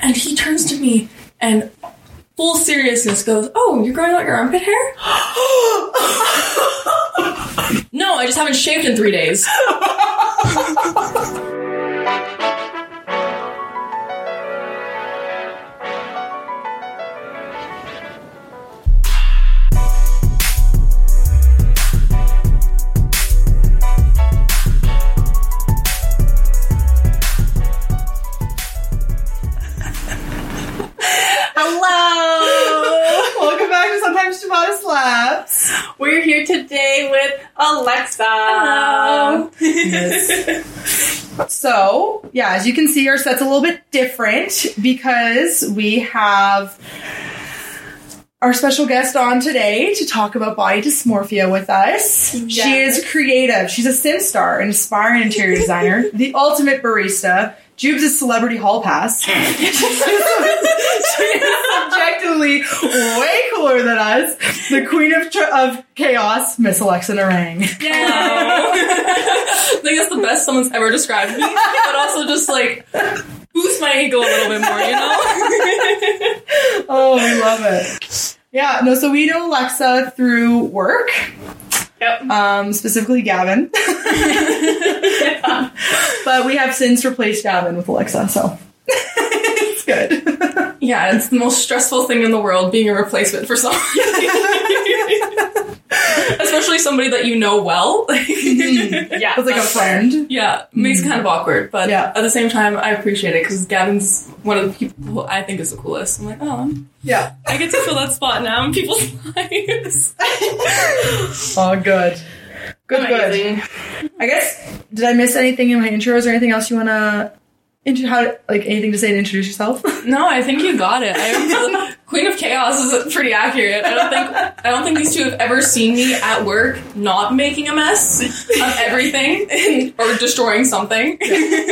And he turns to me and full seriousness goes, Oh, you're growing out your armpit hair? no, I just haven't shaved in three days. back to Sometimes Ciabatta Slaps. We're here today with Alexa. Hello. So, yeah, as you can see, our set's a little bit different because we have our special guest on today to talk about body dysmorphia with us. She is creative. She's a sim star, an aspiring interior designer, the ultimate barista, Jubes' a celebrity hall pass. she is objectively way cooler than us. The queen of, tr- of chaos, Miss Alexa Narang. I think that's the best someone's ever described me, but also just like boost my ego a little bit more, you know? Oh, we love it. Yeah, no, so we know Alexa through work, Yep. um, specifically Gavin. But we have since replaced Gavin with Alexa, so it's good. yeah, it's the most stressful thing in the world being a replacement for someone. Especially somebody that you know well. Mm-hmm. Yeah. It's like a friend. Yeah, makes it kind of mm-hmm. awkward, but Yeah. at the same time, I appreciate it because Gavin's one of the people who I think is the coolest. I'm like, oh, Yeah. I get to fill that spot now in people's lives. Oh, good. Good, good. I guess, did I miss anything in my intros or anything else you want to, intro, how, like, anything to say to introduce yourself? No, I think you got it. I, Queen of Chaos is pretty accurate. I don't think I don't think these two have ever seen me at work not making a mess of everything or destroying something.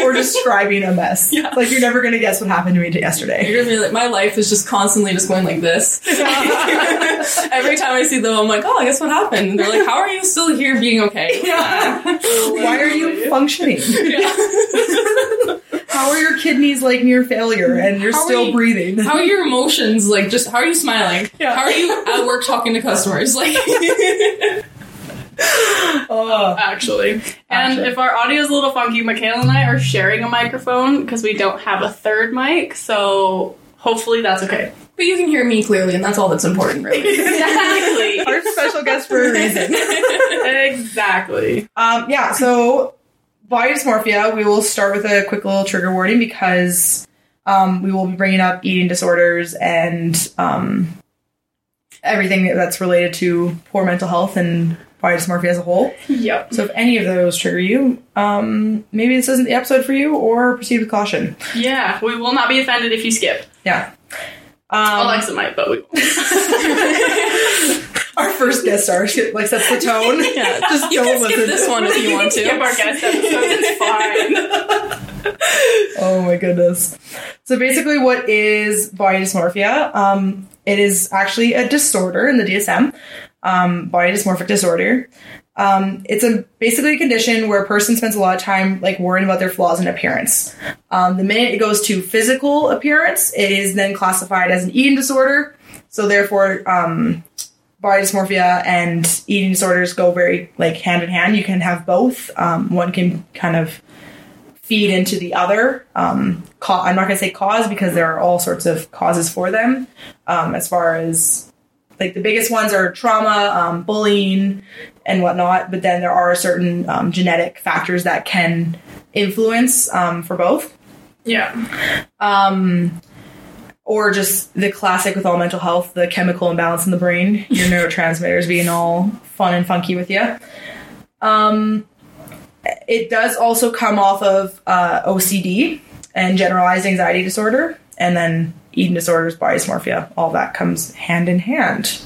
or describing a mess. Yeah. Like, you're never going to guess what happened to me yesterday. You're gonna be like, my life is just constantly just going like this. Every time I see them, I'm like, oh, I guess what happened? And they're like, how are you still here being okay? Yeah. Why are you functioning? Yeah. How are your kidneys like near failure and you're How still you- breathing? How are your emotions? Like, just how are you smiling? Yeah. How are you at work talking to customers? Like, Oh, Actually. And Actually. if our audio is a little funky, Michaela and I are sharing a microphone because we don't have a third mic, so hopefully that's okay. but you can hear me clearly, and that's all that's important, really. Exactly. our special guest for a reason. exactly. Um, yeah, so body dysmorphia, we will start with a quick little trigger warning because um, we will be bringing up eating disorders and um, everything that's related to poor mental health and body dysmorphia as a whole. Yep. So if any of those trigger you, um, maybe this isn't the episode for you or proceed with caution. Yeah, we will not be offended if you skip. Yeah. Um, Alexa might, but we won't. our first guest star like sets the tone. Yeah, Just don't skip listen. this one if you want to. Skip our guest episode. It's fine. Oh my goodness. So basically, what is body dysmorphia? Um, it is actually a disorder in the DSM, um, body dysmorphic disorder. Um, it's a basically a condition where a person spends a lot of time like worrying about their flaws in appearance. Um, the minute it goes to physical appearance, it is then classified as an eating disorder. So therefore, um, body dysmorphia and eating disorders go very like hand in hand. You can have both. Um, one can kind of feed into the other. Um, ca- I'm not going to say cause because there are all sorts of causes for them. Um, as far as like the biggest ones are trauma, um, bullying, and whatnot. But then there are certain um, genetic factors that can influence um, for both. Yeah. Um, or just the classic with all mental health, the chemical imbalance in the brain, your neurotransmitters being all fun and funky with you. Um, it does also come off of uh, OCD and generalized anxiety disorder, and then eating disorders, body dysmorphia. All that comes hand in hand.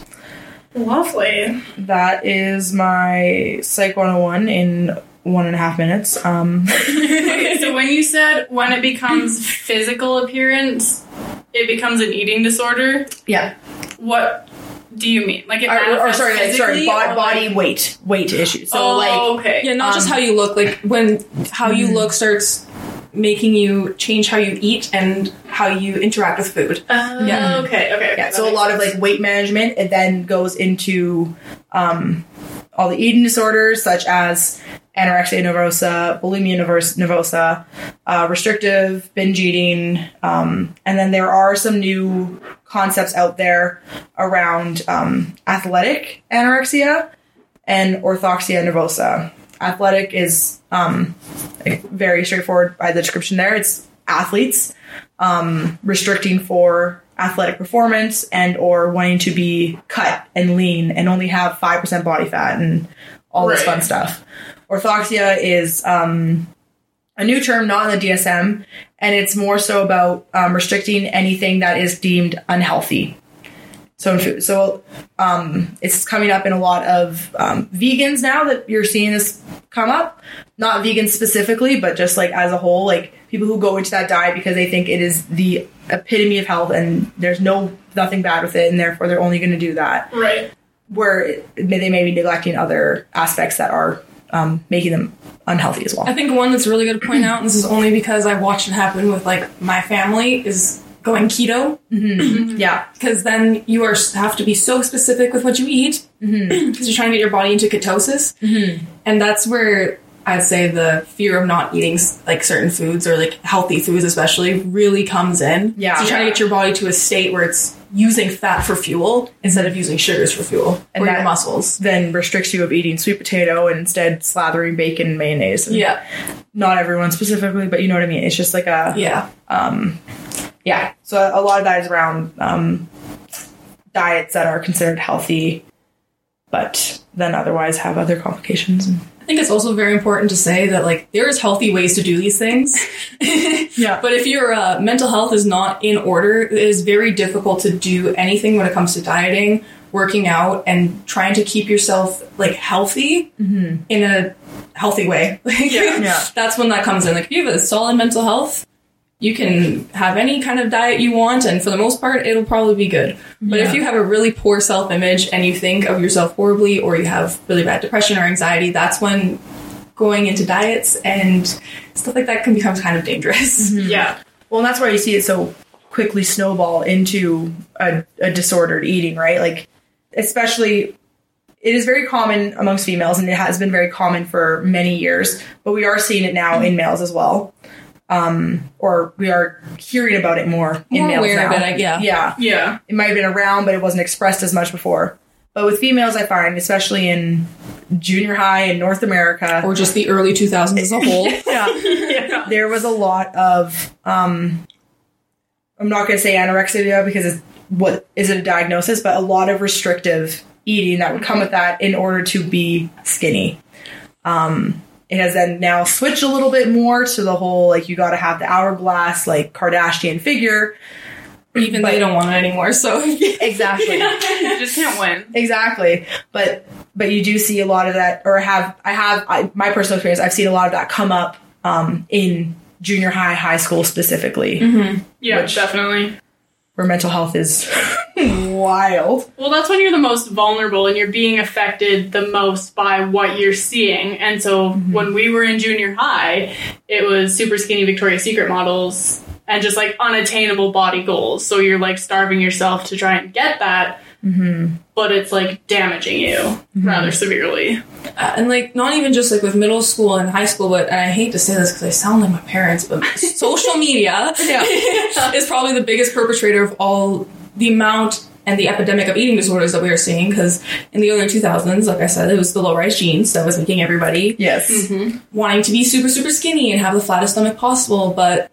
Lovely. That is my Psych 101 in one and a half minutes. Um, Okay, so when you said when it becomes physical appearance, it becomes an eating disorder. yeah. What do you mean? Like it Or, or sorry, like, sorry, bo- or, body like- weight, weight issues. So oh, like, okay. Yeah, not just Um, how you look, like when how you look starts making you change how you eat and how you interact with food. Uh, Yeah. Okay. Okay. Yeah, so a lot of like weight management. It then goes into um, all the eating disorders such as anorexia nervosa, bulimia nervosa, uh, restrictive binge eating, um, and then there are some new concepts out there around um, athletic anorexia and orthorexia nervosa. Athletic is um, like, very straightforward by the description there. It's athletes um, restricting for athletic performance and or wanting to be cut and lean and only have 5% body fat and all this fun stuff. Orthorexia is um, a new term not in the DSM and it's more so about um, restricting anything that is deemed unhealthy. So, food. so um, it's coming up in a lot of um, vegans now that you're seeing this come up. Not vegans specifically, but just like as a whole, like people who go into that diet because they think it is the epitome of health and there's no nothing bad with it, and therefore they're only going to do that. Right. Where it, they may be neglecting other aspects that are um, making them unhealthy as well. I think one that's really good to point out, and this is only because I've watched it happen with like my family, is going keto. Mm-hmm. yeah, Because then you are have to be so specific with what you eat mm-hmm. because you're trying to get your body into ketosis, mm-hmm. and that's where I'd say the fear of not eating like certain foods or like healthy foods, especially, really comes in. Yeah. so you're trying to get your body to a state where it's using fat for fuel instead of using sugars for fuel And or that- your muscles. then restricts you of eating sweet potato and instead slathering bacon and mayonnaise. And Yeah, not everyone specifically, but you know what I mean. It's just like a yeah. yeah. So a lot of that is around um, diets that are considered healthy, but then otherwise have other complications. I think it's also very important to say that like there is healthy ways to do these things. Yeah. But if your uh, mental health is not in order, it is very difficult to do anything when it comes to dieting, working out, and trying to keep yourself like healthy in a healthy way. Like, Yeah. that's when that comes in. Like if you have a solid mental health, you can have any kind of diet you want, and for the most part, it'll probably be good. But if you have a really poor self image and you think of yourself horribly, or you have really bad depression or anxiety, that's when going into diets and stuff like that can become kind of dangerous. Yeah. Well, and that's why you see it so quickly snowball into a, a disordered eating, right? Like, especially, it is very common amongst females, and it has been very common for many years. But we are seeing it now in males as well, um, or we are hearing about it more in More males aware now. of it, I- yeah. yeah. Yeah. it might have been around, but it wasn't expressed as much before. But with females, I find, especially in junior high in North America, or just the early 2000s as a whole. yeah, Yeah. there was a lot of um I'm not going to say anorexia because it's what is it a diagnosis, but a lot of restrictive eating that would come with that in order to be skinny. Um it has then now switched a little bit more to the whole like you got to have the hourglass like Kardashian figure. Even But- they don't want it anymore. So Exactly. You just can't win. exactly but but you do see a lot of that or have i have I, my personal experience i've seen a lot of that come up um, in junior high high school specifically Yeah, Which- definitely. where mental health is wild Well, that's when you're the most vulnerable and you're being affected the most by what you're seeing. And so when we were in junior high, it was super skinny Victoria's Secret models and just like unattainable body goals. So you're like starving yourself to try and get that. Mm-hmm. But it's like damaging you mm-hmm. rather severely. Uh, and like not even just like with middle school and high school, but and I hate to say this because I sound like my parents, but social media is probably the biggest perpetrator of all the amount and the epidemic of eating disorders that we are seeing. Because in the early 2000s, like I said, it was the low rise jeans that was making everybody yes mm-hmm. wanting to be super super skinny and have the flattest stomach possible. But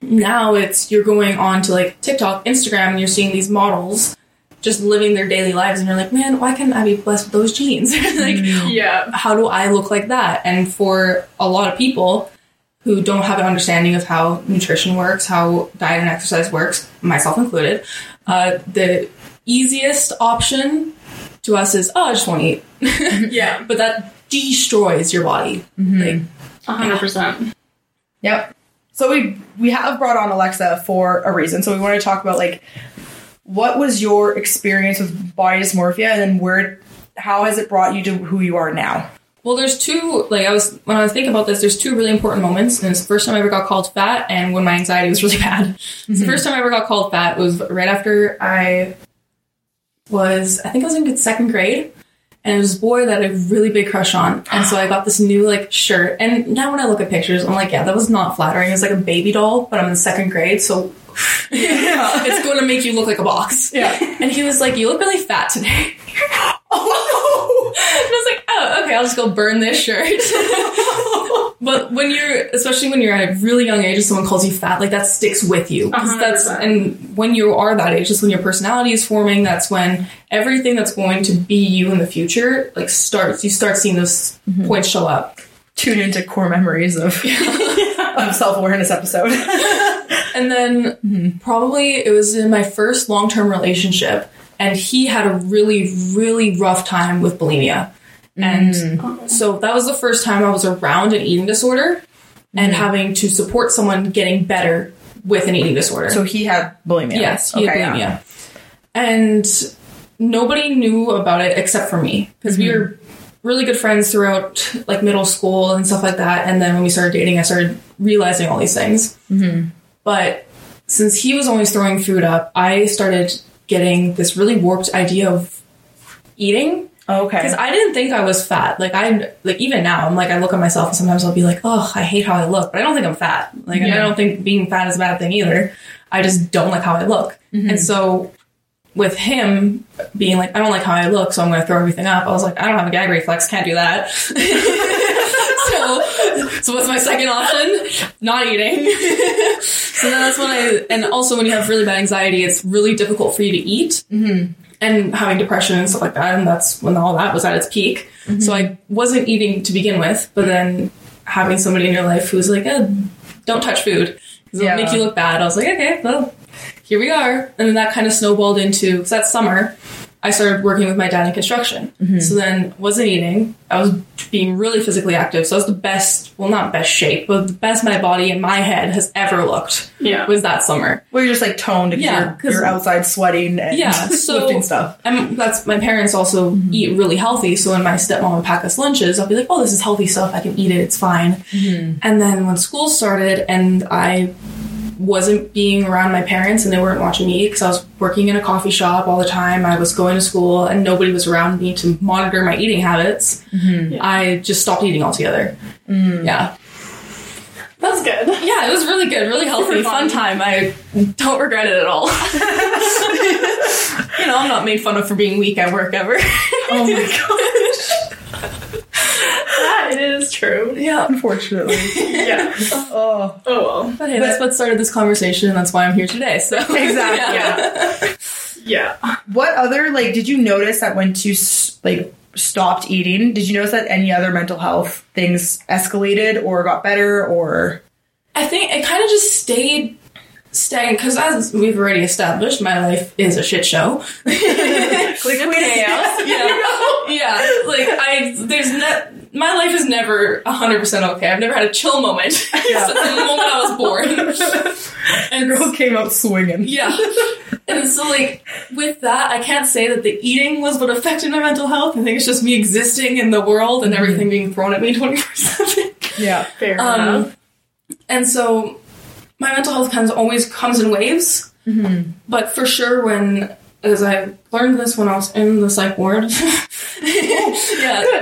now it's you're going on to like TikTok, Instagram, and you're seeing these models just living their daily lives, and you're like, man, why can't I be blessed with those genes? like Yeah. how do I look like that? And for a lot of people who don't have an understanding of how nutrition works, how diet and exercise works, myself included, uh, the easiest option to us is, oh, I just want to eat. Yeah. but that destroys your body. Like, 100%. yep so we we have brought on alexa for a reason so we want to talk about like what was your experience with body dysmorphia and then where how has it brought you to who you are now Well, there's two, like, I was, when I was thinking about this, there's two really important moments. And it's the first time I ever got called fat and when my anxiety was really bad. So the mm-hmm. first time I ever got called fat was right after I was, I think I was in second grade. And it was this boy that I had a really big crush on. And so I got this new, like, shirt. And now when I look at pictures, I'm like, yeah, that was not flattering. It was like a baby doll, but I'm in second grade. So yeah. it's going to make you look like a box. Yeah. And he was like, you look really fat today. Oh, And I was like, oh, okay, I'll just go burn this shirt. but when you're, especially when you're at a really young age, and someone calls you fat, like that sticks with you. Uh-huh, that's and when you are that age, that's when your personality is forming. That's when everything that's going to be you in the future, like starts. You start seeing those mm-hmm. points show up. tune into core memories of, of self awareness episode. And then mm-hmm. probably it was in my first long term relationship, and he had a really, really rough time with bulimia. And mm. so that was the first time I was around an eating disorder and mm-hmm. having to support someone getting better with an eating disorder. so he had bulimia. yes, he Okay, had yeah. bulimia. And nobody knew about it except for me because we mm-hmm. were really good friends throughout like middle school and stuff like that. And then when we started dating, I started realizing all these things. Mm-hmm. But since he was always throwing food up, I started getting this really warped idea of eating Okay. because I didn't think I was fat. Like I'm like even now, I'm like I look at myself and sometimes I'll be like, oh, I hate how I look, but I don't think I'm fat. Like and I don't think being fat is a bad thing either. I just don't like how I look, mm-hmm. and so with him being like, I don't like how I look, so I'm going to throw everything up. I was like, I don't have a gag reflex, can't do that. so, so what's my second option? Not eating. so then that's when I, and also when you have really bad anxiety, it's really difficult for you to eat. Mm-hmm. And having depression and stuff like that, and that's when all that was at its peak. So I wasn't eating to begin with, but then having somebody in your life who's like, eh, "Don't touch food because it'll Yeah. make you look bad." I was like, "Okay, well, here we are. And then that kind of snowballed into because that summer I started working with my dad in construction. Mm-hmm. So then wasn't eating. I was being really physically active. So I was the best, well, not best shape, but the best my body in my head has ever looked Yeah. was that summer. well, you're just like toned because Yeah, you're, 'cause- you're outside sweating and Yeah, so lifting stuff. And that's my parents also mm-hmm. eat really healthy. So when my stepmom would pack us lunches, I'll be like, "Oh, this is healthy stuff. I can eat it. It's fine." Mm-hmm. And then when school started, and I wasn't being around my parents, and they weren't watching me because I was working in a coffee shop all the time. I was going to school, and nobody was around me to monitor my eating habits. Mm-hmm. I just stopped eating altogether. Mm. Yeah. That's good. Yeah, it was really good, really healthy, fun fun. time. I don't regret it at all. you know, I'm not made fun of for being weak at work ever. Oh my gosh. That is true. yeah. Unfortunately. Yeah. Oh. Oh well. But hey, that's what started this conversation, and that's why I'm here today. So Exactly. yeah. Yeah. What other like did you notice that when you like stopped eating, did you notice that any other mental health things escalated or got better or? I think it kind of just stayed stagnant because, as we've already established, my life is a shit show. Of chaos? yeah, yeah. Like I, there's ne- my life is never hundred percent okay. I've never had a chill moment since the moment I was born. and Girl came out swinging. yeah, and so like with that, I can't say that the eating was what affected my mental health. I think it's just me existing in the world and everything being thrown at me twenty four seven. Yeah. Fair enough. Um, and so my mental health kind of always comes in waves. Mm-hmm. But for sure, when as I learned this when I was in the psych ward, yeah,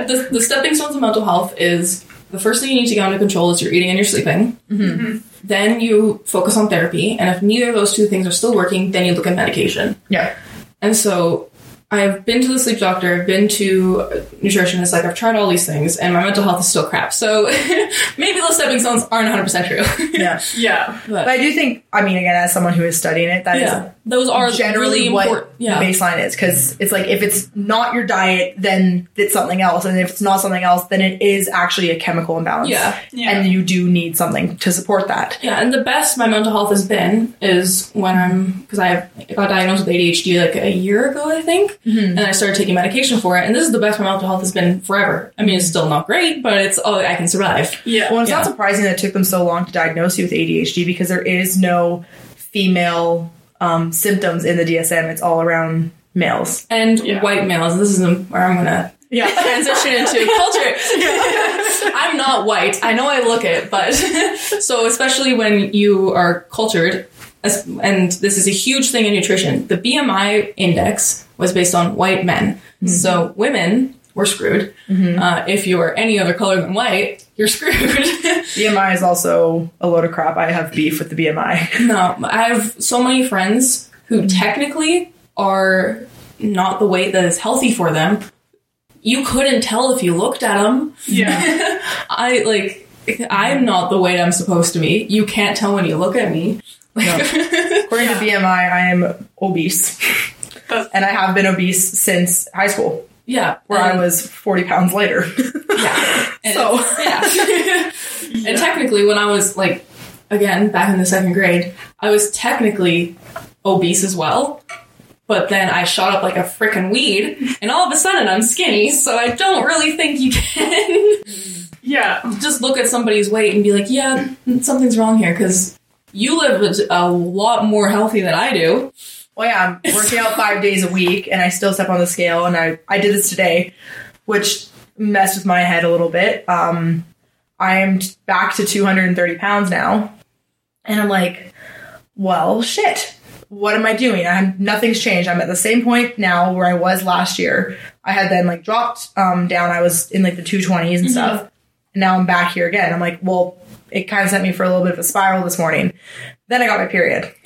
the, the stepping stones of mental health is the first thing you need to get under control is your eating and your sleeping. Mm-hmm. Mm-hmm. Then you focus on therapy, and if neither of those two things are still working, then you look at medication. Yeah. And so I've been to the sleep doctor, I've been to a nutritionist, like I've tried all these things, and my mental health is still crap. So maybe those stepping stones aren't 100% true. Yeah. yeah. but But I do think I mean again as someone who is studying it, that is yeah, those are generally really what important. Yeah. the baseline is because it's like if it's not your diet, then it's something else, and if it's not something else, then it is actually a chemical imbalance. Yeah. Yeah. and you do need something to support that. Yeah, and the best my mental health has been is when I'm because I got diagnosed with ADHD like a year ago, I think, mm-hmm. and I started taking medication for it. And this is the best my mental health has been forever. I mean, it's still not great, but it's oh, I can survive. Yeah. Well, it's Yeah. not surprising that it took them so long to diagnose you with ADHD because there is no female um, symptoms in the DSM. It's all around males. And Yeah. white males. This is where I'm gonna Yeah. transition into culture. I'm not white. I know I look it, but so especially when you are cultured, as- and this is a huge thing in nutrition, the BMI index was based on white men. So women were screwed. Uh, if you are any other color than white, you're screwed. BMI is also a load of crap. I have beef with the BMI. no, I have so many friends who technically are not the weight that is healthy for them. You couldn't tell if you looked at them. Yeah. I like I'm not the weight I'm supposed to be. You can't tell when you look at me. Like, According to BMI, I am obese. And I have been obese since high school, yeah, where I was 40 pounds lighter. yeah. And So- it's- yeah. And technically, when I was like again back in the second grade, I was technically obese as well. But then I shot up like a freaking weed, and all of a sudden I'm skinny. So I don't really think you can Yeah. just look at somebody's weight and be like, yeah, something's wrong here because you live a lot more healthy than I do. Well, yeah, I'm working out five days a week, and I still step on the scale. And I I did this today, which messed with my head a little bit. Um, I am back to 230 pounds now, and I'm like, well, shit. What am I doing? I'm nothing's changed. I'm at the same point now where I was last year. I had then like dropped um, down. I was in like the 220s and stuff, and now I'm back here again. I'm like, well, it kind of sent me for a little bit of a spiral this morning. Then I got my period,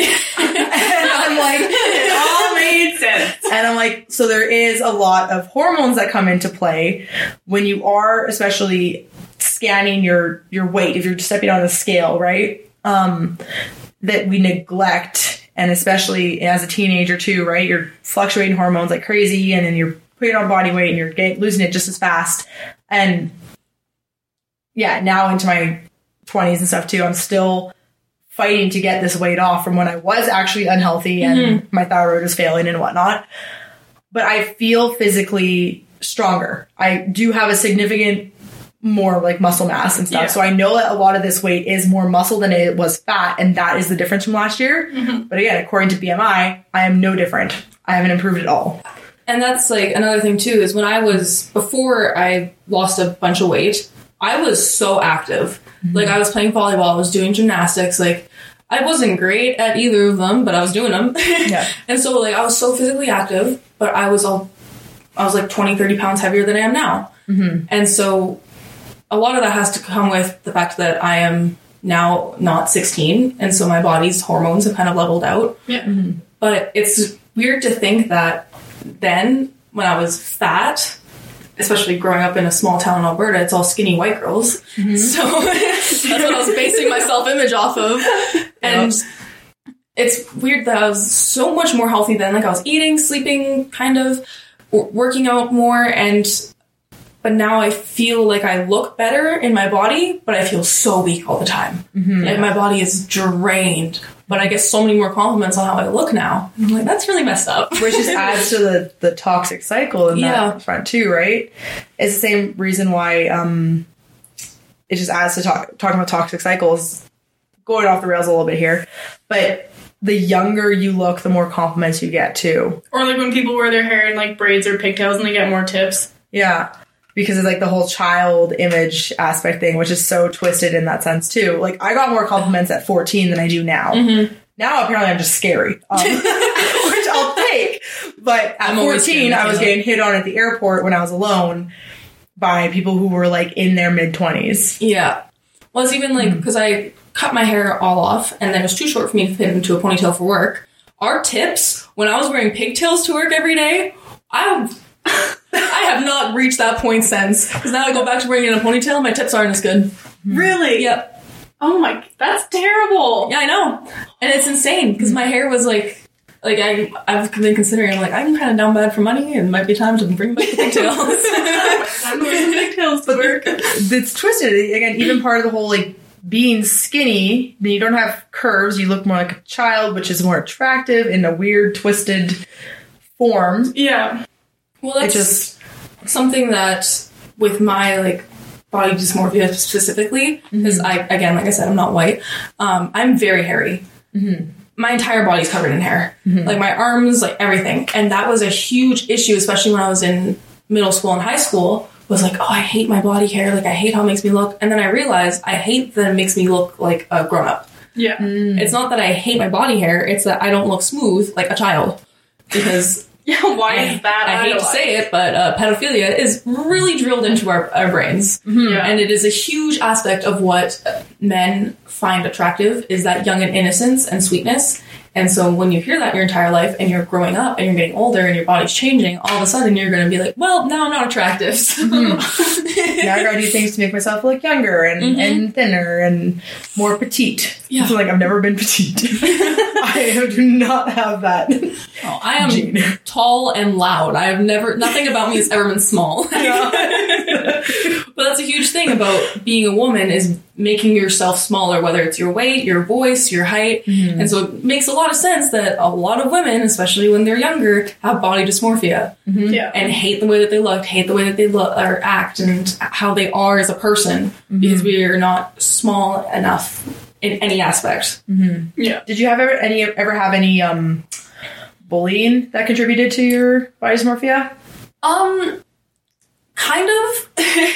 I'm like, It all made sense. and I'm like, so there is a lot of hormones that come into play when you are, especially scanning your your weight. If you're stepping on the scale, right? Um, that we neglect, and especially as a teenager too, right? You're fluctuating hormones like crazy, and then you're putting on body weight, and you're getting, losing it just as fast. And yeah, now into my 20s and stuff too, I'm still fighting to get this weight off from when I was actually unhealthy and mm-hmm. my thyroid was failing and whatnot. But I feel physically stronger. I do have a significant more like muscle mass and stuff. Yeah. So I know that a lot of this weight is more muscle than it was fat, and that is the difference from last year. Mm-hmm. But again, according to BMI, I am no different. I haven't improved at all. And that's like another thing too is when I was before I lost a bunch of weight, I was so active. Mm-hmm. Like I was playing volleyball, I was doing gymnastics, like I wasn't great at either of them, but I was doing them. Yeah. and so like I was so physically active, but I was all I was like 20, 30 pounds heavier than I am now. Mm-hmm. And so a lot of that has to come with the fact that I am now not 16 and so my body's hormones have kind of leveled out. Yeah. Mm-hmm. But it's weird to think that then, when I was fat, especially growing up in a small town in Alberta, it's all skinny white girls. Mm-hmm. So that's what I was basing my self image off of. And it's weird that I was so much more healthy then. Like I was eating, sleeping, kind of working out more, and but now I feel like I look better in my body, but I feel so weak all the time. Like my body is drained, but I get so many more compliments on how I look now. And I'm like, that's really messed up. which just adds to the the toxic cycle in Yeah. that front too, right? It's the same reason why um it just adds to talk, talking about toxic cycles. Going off the rails a little bit here, but the younger you look, the more compliments you get too. Or like when people wear their hair in like braids or pigtails and they get more tips. Yeah. Because it's like the whole child image aspect thing, which is so twisted in that sense too. Like I got more compliments at 14 than I do now. Now apparently I'm just scary, um, which I'll take. But at I'm 14, I was getting hit on at the airport when I was alone by people who were like in their mid 20s. Yeah. Well, it's even like because I cut my hair all off and then it was too short for me to fit into a ponytail for work. Our tips when I was wearing pigtails to work every day, I I have not reached that point since. Because now I go back to wearing it in a ponytail, my tips aren't as good. Mm-hmm. Really? Yep. Oh my, that's terrible. Yeah, I know, and it's insane because my hair was like. Like I, I've been considering. I'm like I'm kind of down bad for money, and it might be time to bring back the pigtails. I'm wearing pigtails to work. It's twisted. Again, even part of the whole like being skinny, then you don't have curves. You look more like a child, which is more attractive in a weird, twisted form. Yeah. Well, that's It just something that with my like body dysmorphia specifically, mm-hmm. because I again, like I said, I'm not white. Um, I'm very hairy. Mm-hmm. My entire body's covered in hair, mm-hmm. like my arms, like everything, and that was a huge issue, especially when I was in middle school and high school was like, oh, I hate my body hair. Like, I hate how it makes me look. And then I realized I hate that it makes me look like a grown up. Yeah. Mm. It's not that I hate my body hair, it's that I don't look smooth like a child. Because Yeah, why I, is that? I hate to say it, but uh, pedophilia is really drilled into our, our brains. Mm-hmm. Yeah. And it is a huge aspect of what uh, men find attractive is that young and innocence and sweetness. And so when you hear that your entire life and you're growing up and you're getting older and your body's changing, all of a sudden you're going to be like, well, now I'm not attractive. So- mm-hmm. now I gotta do things to make myself look younger and, mm-hmm. and thinner and more petite. Yeah. So like I've never been petite. I do not have that. Oh, I am Gene. tall and loud. I have never, nothing about me has ever been small. but that's a huge thing about being a woman is making yourself smaller, whether it's your weight, your voice, your height. And so it makes a lot of sense that a lot of women, especially when they're younger, have body dysmorphia Yeah. and hate the way that they look, hate the way that they look or act and how they are as a person because we are not small enough in any aspect. Yeah. Did you have ever any ever have any um bullying that contributed to your body dysmorphia? Um, kind of.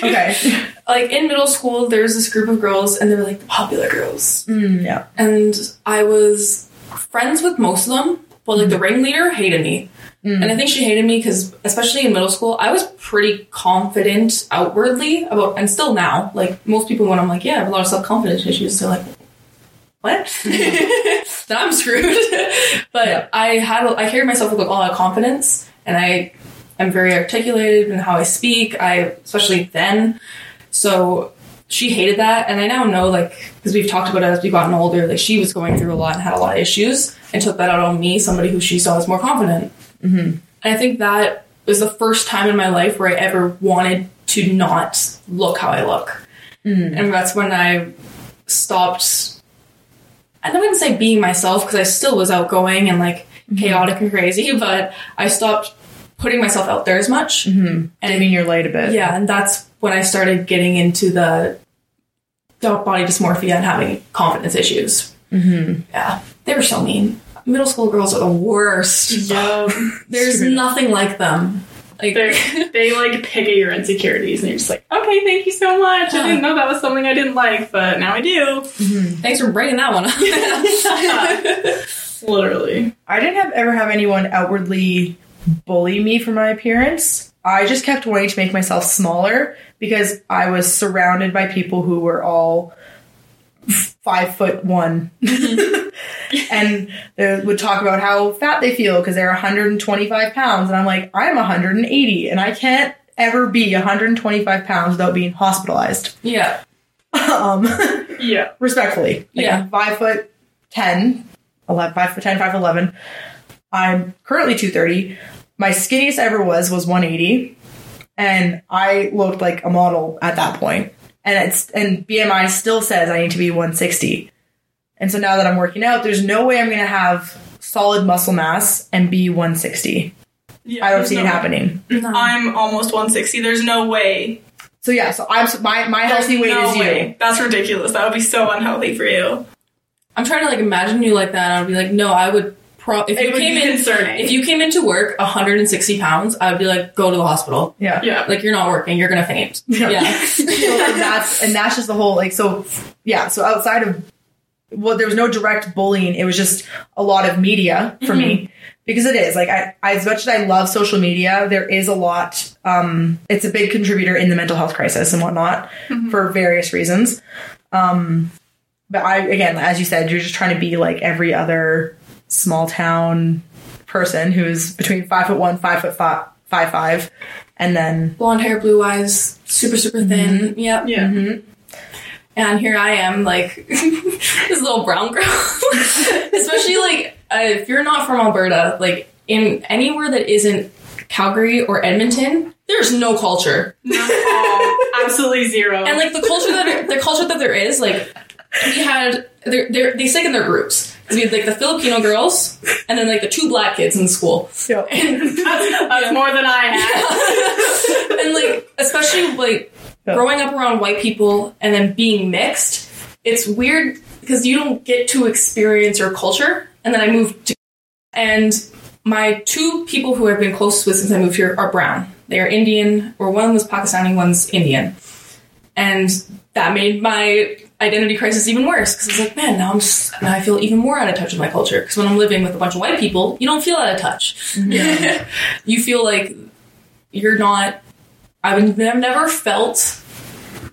Okay. like in middle school, there's this group of girls, and they were like the popular girls, Mm, yeah. and I was friends with most of them, but like the ringleader hated me. And I think she hated me because, especially in middle school, I was pretty confident outwardly about, and still now, like most people, when I'm like, yeah, I have a lot of self confidence issues, they're like, what? then I'm screwed. but Yeah. I had, I carried myself with a lot of confidence, and I am very articulated in how I speak. I, especially then, so she hated that, and I now know, like, because we've talked about it as we've gotten older, like she was going through a lot and had a lot of issues, and took that out on me, somebody who she saw as more confident. Mm-hmm. And I think that was the first time in my life where I ever wanted to not look how I look. Mm. And that's when I stopped. I wouldn't even say being myself because I still was outgoing and like mm-hmm. chaotic and crazy, but I stopped putting myself out there as much. Mm-hmm. Dimming your light a bit. Yeah, and that's when I started getting into the dark body dysmorphia and having confidence issues. Mm-hmm. Yeah, they were so mean. Middle school girls are the worst. Yeah. There's Screwed up. nothing like them. Like, They they like pick at your insecurities and you're just like, okay, thank you so much. I didn't know that was something I didn't like, but now I do. thanks for bringing that one up. Literally. I didn't have ever have anyone outwardly bully me for my appearance. I just kept wanting to make myself smaller because I was surrounded by people who were all five foot one. and they would talk about how fat they feel because they're 125 pounds. And I'm like, I'm 180 and I can't ever be 125 pounds without being hospitalized. yeah. um, Yeah. respectfully. Like, Yeah. I'm five foot 10, 11, five foot 10, five foot 11. I'm currently 230. My skinniest I ever was was 180. And I looked like a model at that point. And it's, and BMI still says I need to be 160. And so now that I'm working out, there's no way I'm going to have solid muscle mass and be 160. yeah I don't there's see it no- happening. I'm almost 160. There's no way. So yeah, so I'm, my, my healthy weight no is you. That's ridiculous. That would be so unhealthy for you. I'm trying to like imagine you like that. I'd be like, no, I would. Pro- if It you would came be in, concerning. if you came into work 160 pounds, I would be like, go to the hospital. Yeah. Yeah. Like you're not working. You're gonna faint. Yeah. Yeah. so and that's and that's just the whole like so yeah so outside of well there was no direct bullying it was just a lot of media for me because it is like I, I as much as I love social media there is a lot um it's a big contributor in the mental health crisis and whatnot for various reasons um but I again as you said you're just trying to be like every other small town person who's between five foot one five foot five five five and then Blonde hair, blue eyes, super super thin. Yep. Yeah. And here I am, like this little brown girl. Especially like uh, if you're not from Alberta, like in anywhere that isn't Calgary or Edmonton, there's no culture. None at all. Absolutely zero. And like the culture that the culture that there is, like we had, they're, they're, they stick in their groups. 'Cause we had like the Filipino girls, and then like the two black kids in school. yeah. that's, that's more than I had. and like especially like Yeah. growing up around white people and then being mixed it's weird because you don't get to experience your culture and then i moved to and my two people who i've been closest with since i moved here are brown They are Indian, or one was Pakistani, one's Indian, and that made my identity crisis even worse because it's like, man, now I'm s- now I feel even more out of touch with my culture. Because when I'm living with a bunch of white people, you don't feel out of touch. Mm-hmm. you feel like you're not. I've I've never felt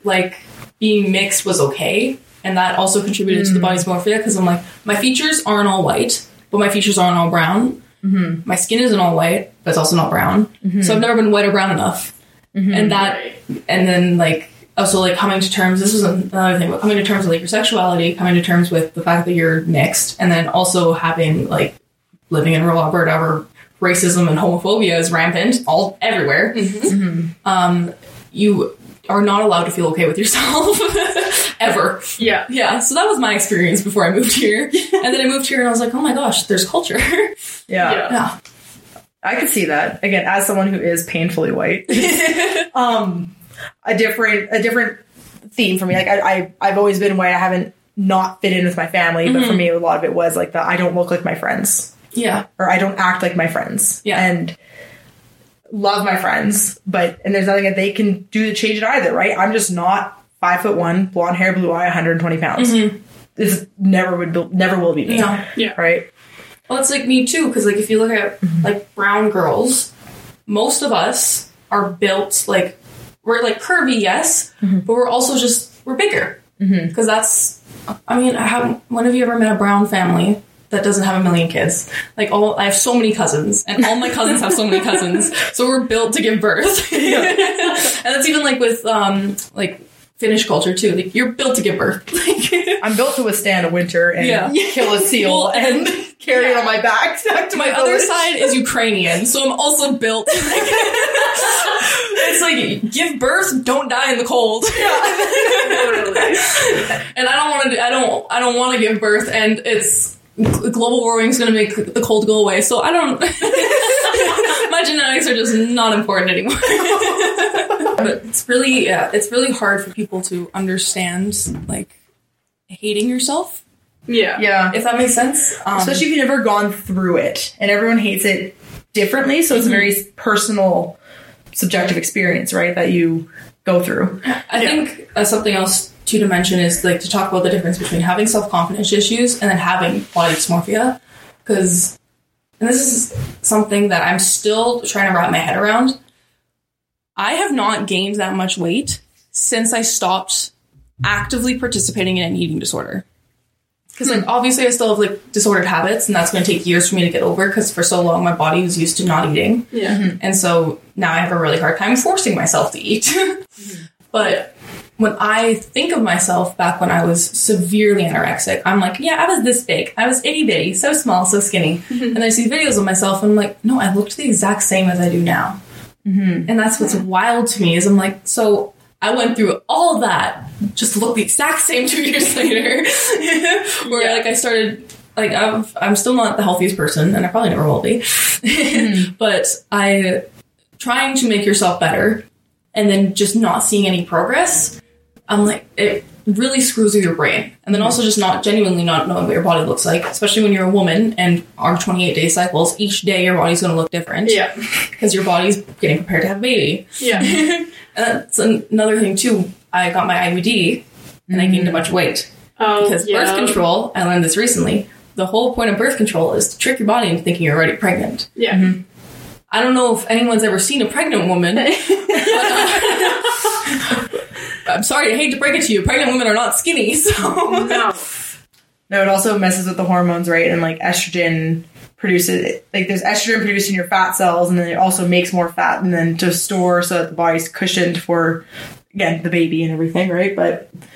like being mixed was okay, and that also contributed to the mm. body dysmorphia because I'm like, my features aren't all white, but my features aren't all brown. Mm-hmm. My skin isn't all white, but it's also not brown. Mm-hmm. So I've never been white or brown enough, and that and then like also like coming to terms this was another thing but coming to terms with like your sexuality coming to terms with the fact that you're mixed and then also having like living in rural alberta where racism and homophobia is rampant all everywhere um, you are not allowed to feel okay with yourself ever Yeah. yeah so that was my experience before i moved here and then i moved here and i was like oh my gosh there's culture Yeah. Yeah. yeah I could see that. Again, as someone who is painfully white. um a different a different theme for me. Like I, I I've always been white. I haven't not fit in with my family, but for mm-hmm. me a lot of it was like the I don't look like my friends. yeah Or I don't act like my friends. Yeah. And love my friends, but and there's nothing that they can do to change it either, right? I'm just not five foot one, blonde hair, blue eye, 120 pounds. Mm-hmm. This never would be, never will be me. Yeah. Yeah. Right? Well, it's like me too, because like if you look at mm-hmm. like brown girls, most of us are built like we're like curvy, yes, but we're also just we're bigger because that's. I mean, how, when have you ever met a brown family that doesn't have a million kids? Like all, I have so many cousins, and all my cousins have so many cousins, so we're built to give birth. and that's even like with um like Finnish culture too. Like you're built to give birth. Like I'm built to withstand a winter and Yeah. kill a seal and carry it on my back back to my, my other side is Ukrainian, so I'm also built. it's like give birth, don't die in the cold. Yeah, and I don't want to. I don't. I don't want to give birth, and it's global warming is going to make the cold go away. So I don't. my genetics are just not important anymore. but it's really, yeah, it's really hard for people to understand, like hating yourself. Yeah. Yeah. If that makes sense. Um, Especially if you've never gone through it. And everyone hates it differently, so it's a very personal, subjective experience, right? That you go through. I think uh, something else to mention is like to talk about the difference between having self confidence issues and then having body dysmorphia, because and this is something that I'm still trying to wrap my head around. I have not gained that much weight since I stopped actively participating in an eating disorder. Because like hmm. obviously I still have like disordered habits, and that's going to take years for me to get over. Because for so long my body was used to not eating. Yeah. And so now I have a really hard time forcing myself to eat. Hmm. but when I think of myself back when I was severely anorexic, I'm like, yeah, I was this big. I was itty bitty, so small, so skinny. Mm-hmm. and I see videos of myself and I'm like, no, I looked the exact same as I do now. Mm-hmm. And that's what's wild to me is I'm like, so I went through all that just look the exact same two years later. Where Yeah. like I started like I'm, I'm still not the healthiest person and I probably never will be. Mm-hmm. but I trying to make yourself better and then just not seeing any progress, I'm like it really screws with your brain. And then also just not genuinely not knowing what your body looks like, especially when you're a woman and our 28 day cycles, each day your body's going to look different Yeah. because your body's getting prepared to have a baby. Yeah. And that's an- another thing too. I got my IUD and I gained a bunch of weight Oh, because yeah. birth control. I learned this recently. The whole point of birth control is to trick your body into thinking you're already pregnant. Yeah. Mm-hmm. I don't know if anyone's ever seen a pregnant woman. Uh, I'm sorry, I hate to break it to you. Pregnant women are not skinny, so No. No, it also messes with the hormones, right? And like estrogen produces, like there's estrogen produced in your fat cells, and then it also makes more fat, and then to store so that the body's cushioned for, again, the baby and everything, right? But And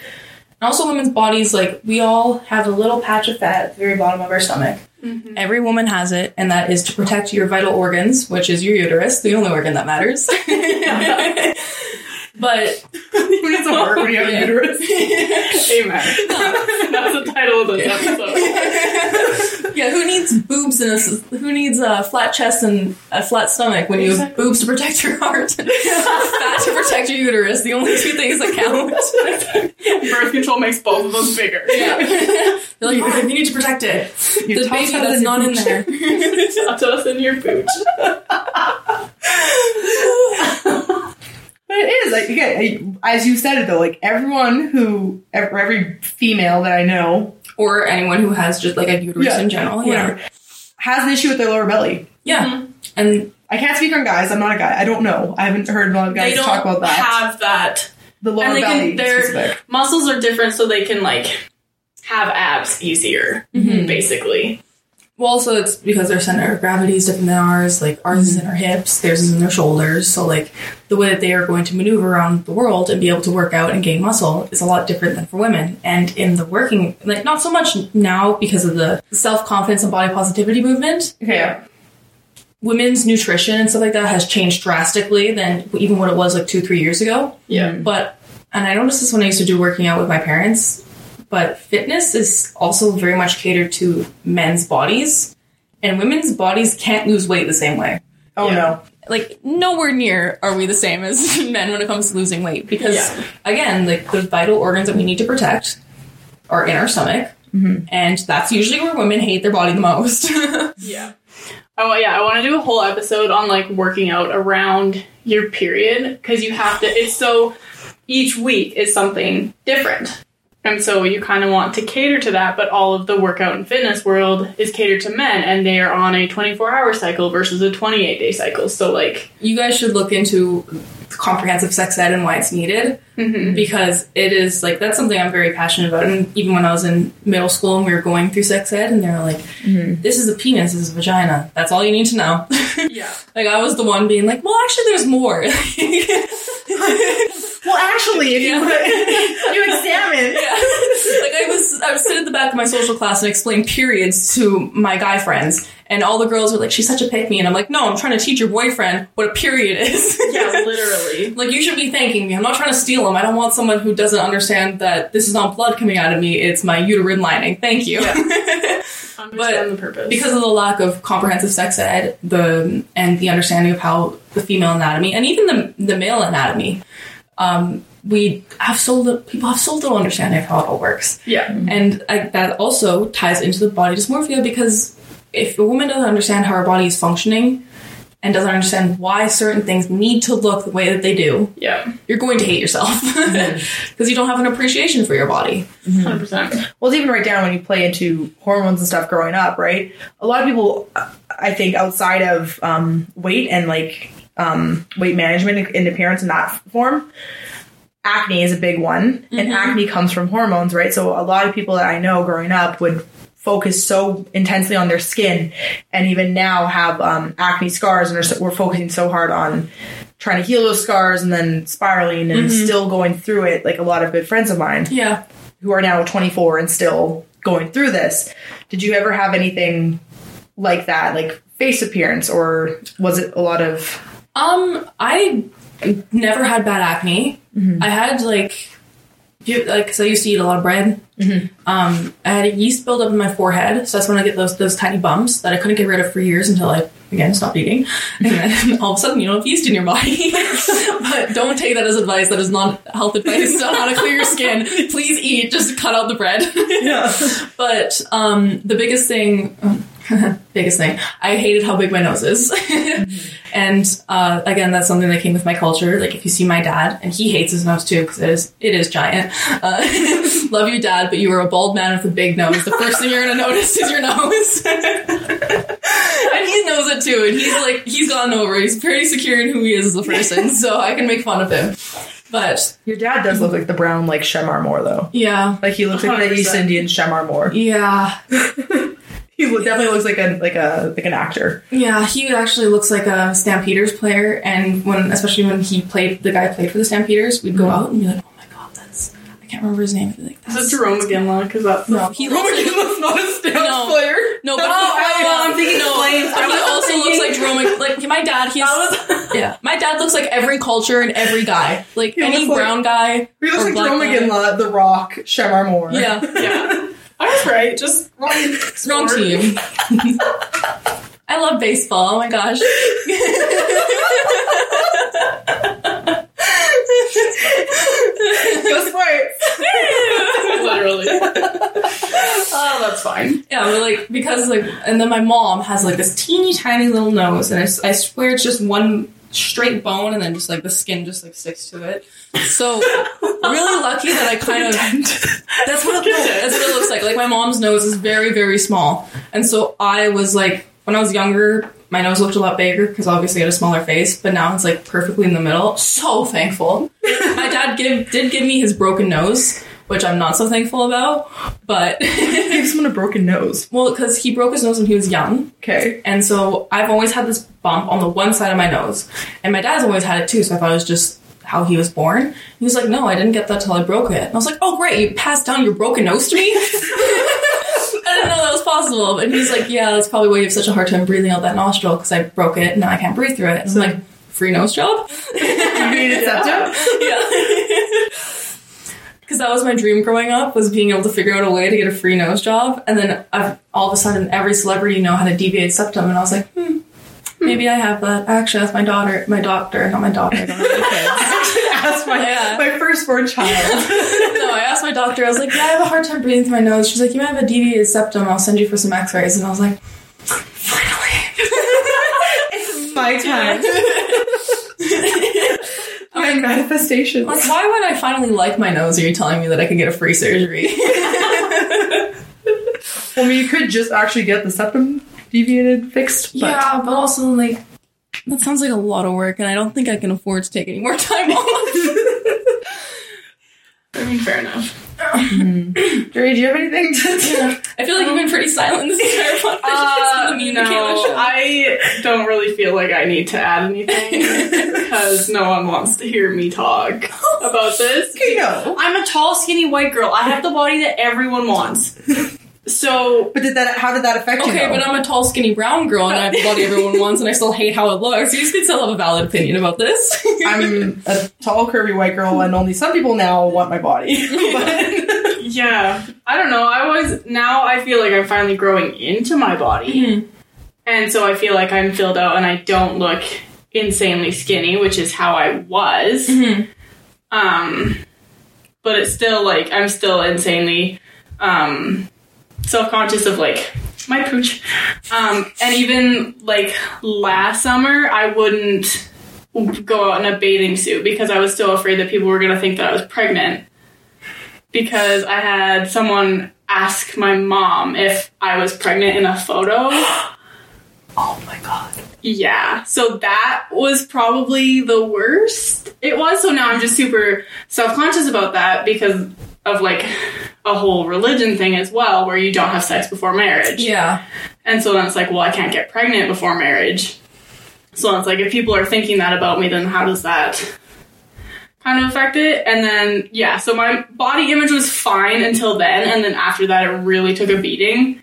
also, women's bodies, like, we all have a little patch of fat at the very bottom of our stomach. Mm-hmm. Every woman has it, and that is to protect your vital organs, which is your uterus, the only organ that matters. but who needs a heart when you have a Yeah. uterus? Amen. That's the title of this episode. yeah, who needs boobs and a, s- who needs a flat chest and a flat stomach when you have boobs to protect your heart, fat to protect your uterus? The only two things that count. Birth control makes both of them bigger. yeah, you're like, "Oh, you need to protect it. Your The baby that's not in pooch. there. Touch us in your pooch. Again, as you said it though, like everyone who, every, every female that I know, or anyone who has just like a uterus Yeah, in general. whatever, Yeah. has an issue with their lower belly. Yeah. Mm-hmm. And I can't speak on guys. I'm not a guy. I don't know. I haven't heard a lot of guys they don't talk about that. have that. the lower and they belly can, their specific. muscles are different, so they can like have abs easier, mm-hmm. basically. Well, also it's because their center of gravity is different than ours. Like ours is mm-hmm. in our hips, theirs is in their shoulders. So like the way that they are going to maneuver around the world and be able to work out and gain muscle is a lot different than for women. And in the working, like not so much now because of the self confidence and body positivity movement. Okay. Women's nutrition and stuff like that has changed drastically than even what it was like two, three years ago. Yeah. But, and I noticed this when I used to do working out with my parents, but fitness is also very much catered to men's bodies, and women's bodies can't lose weight the same way. Oh Yeah. no. Like, nowhere near are we the same as men when it comes to losing weight because, Yeah. again, like the vital organs that we need to protect are in our stomach, mm-hmm. and that's usually where women hate their body the most. Yeah. Oh yeah, I want to do a whole episode on like working out around your period because you have to. It's so each week is something different, and so you kind of want to cater to that. But all of the workout and fitness world is catered to men, and they are on a twenty-four hour cycle versus a twenty-eight day cycle. So like, you guys should look into comprehensive sex ed and why it's needed mm-hmm. because it is like that's something I'm very passionate about. And even when I was in middle school and we were going through sex ed, and they were like, mm-hmm. "This is a penis, this is a vagina. That's all you need to know." yeah, like I was the one being like, "Well, actually, there's more." Well, actually, if you you examine, like I was, I would sit at the back of my social class and explain periods to my guy friends, and all the girls were like, "She's such a pick me," and I'm like, "No, I'm trying to teach your boyfriend what a period is." yeah, literally. Like you should be thanking me. I'm not trying to steal them. I don't want someone who doesn't understand that this is not blood coming out of me. It's my uterine lining. Thank you. The purpose because of the lack of comprehensive sex ed, the and the understanding of how the female anatomy and even the the male anatomy, um, we have so little, people have so little understanding of how it all works. yeah, And I, that also ties into the body dysmorphia because if a woman doesn't understand how her body is functioning and doesn't understand why certain things need to look the way that they do, yeah, you're going to hate yourself because you don't have an appreciation for your body. hundred percent. well, it's even right down when you play into hormones and stuff growing up, right? A lot of people, I think, outside of um, weight and like um, weight management and appearance in that form, acne is a big one, and acne comes from hormones, right? So a lot of people that I know growing up would focus so intensely on their skin, and even now have um, acne scars, and are, we're focusing so hard on trying to heal those scars and then spiraling and still going through it. Like a lot of good friends of mine Yeah. who are now 24 and still going through this. Did you ever have anything like that, like face appearance, or was it a lot of? Um, I never had bad acne. I had like, like, cause I used to eat a lot of bread. Um, I had a yeast buildup in my forehead, so that's when I get those those tiny bumps that I couldn't get rid of for years until I again stopped eating, and then all of a sudden you don't have yeast in your body. but don't take that as advice. That is not health advice on how to clear your skin. Please eat. Just cut out the bread. Yeah. But um, the biggest thing, biggest thing, I hated how big my nose is. and uh, again, that's something that came with my culture. Like if you see my dad, and he hates his nose too because it is it is giant. Uh, love you, dad, but you are a bald man with a big nose. The first thing you're gonna notice is your nose. and he knows it too. And he's like he's gotten over. it. He's pretty secure in who he is as a person, so I can make fun of him. But Your dad does look like the brown, like Shemar Moore, though. yeah, Like he looks like the East Indian Shemar Moore. yeah. He definitely looks like a like a like an actor. Yeah, he actually looks like a Stampeders player, and when, especially when he played, the guy played for the Stampeders, we'd go mm-hmm. out and be like, "Oh my god, that's I can't remember his name." Like, Is that's it Jarome Iginla? Because that's No, he looks like was not a Stamps No. player. no, but Oh, I- I'm thinking no, Flames. but he also thinking- looks like Jarome. Like my dad, he's yeah, my dad looks like every culture and every guy, like He any looks like- brown guy. He looks like Jarome. Iginla, The Rock, Shemar Moore. Yeah, yeah. I was right. Just wrong, wrong team. I love baseball. Oh my gosh. Go sports. Literally. oh, that's fine. Yeah, but like because like, and then my mom has like this teeny tiny little nose, and I swear it's just one straight bone and then just like the skin just like sticks to it. So really lucky that I kind of that's what it, no, that's what it looks like. Like my mom's nose is very very small, and so I was like when I was younger, my nose looked a lot bigger because obviously I had a smaller face, but now it's like perfectly in the middle. So thankful. my dad give, did give me his broken nose, which I'm not so thankful about, but Give someone a broken nose. well, because he broke his nose when he was young. Okay. And so I've always had this bump on the one side of my nose. And my dad's always had it too, so I thought it was just how he was born. He was like, No, I didn't get that till I broke it. And I was like, Oh great, you passed down your broken nose to me? I didn't know that was possible. And he's like, Yeah, that's probably why you have such a hard time breathing out that nostril, because I broke it and now I can't breathe through it. And I'm like, free nose job? You needed septum? yeah. Because that was my dream growing up, was being able to figure out a way to get a free nose job. And then I've, all of a sudden, every celebrity know how to deviate septum. And I was like, hmm, maybe I have that. I actually asked my daughter, my doctor, not my daughter, I don't have. That's my, Yeah. my firstborn child. no, I asked my doctor, I was like, yeah, I have a hard time breathing through my nose. She's like, you might have a deviated septum. I'll send you for some x rays. And I was like, finally. it's my time. My manifestations. Like, why would I finally like my nose? Are you telling me that I could get a free surgery? I mean, you could just actually get the septum deviated fixed. But Yeah, but also like that sounds like a lot of work, and I don't think I can afford to take any more time off. I mean, fair enough. Jerry, do you have anything to I feel like you've been pretty silent this entire podcast. Uh, Me and no, Michaela. I don't really feel like I need to add anything because no one wants to hear me talk about this. Okay, no. I'm a tall, skinny white girl. I have the body that everyone wants. So But did that? How did that affect you? Okay, but I'm a tall, skinny brown girl, and I have the body everyone wants, and I still hate how it looks. You can still have a valid opinion about this. I'm a tall, curvy white girl, and only some people now want my body. but yeah, I don't know. I was now I feel like I'm finally growing into my body, and so I feel like I'm filled out, and I don't look insanely skinny, which is how I was. Um, but it's still like I'm still insanely um self conscious of like my pooch. Um, and even like last summer, I wouldn't go out in a bathing suit because I was still afraid that people were gonna think that I was pregnant. Because I had someone ask my mom if I was pregnant in a photo. oh my god. Yeah, so that was probably the worst it was. So now I'm just super self conscious about that because of like a whole religion thing as well, where you don't have sex before marriage. Yeah. And so then it's like, well, I can't get pregnant before marriage. So then it's like, if people are thinking that about me, then how does that kind of affect it? And then, yeah, so my body image was fine until then. And then after that, it really took a beating.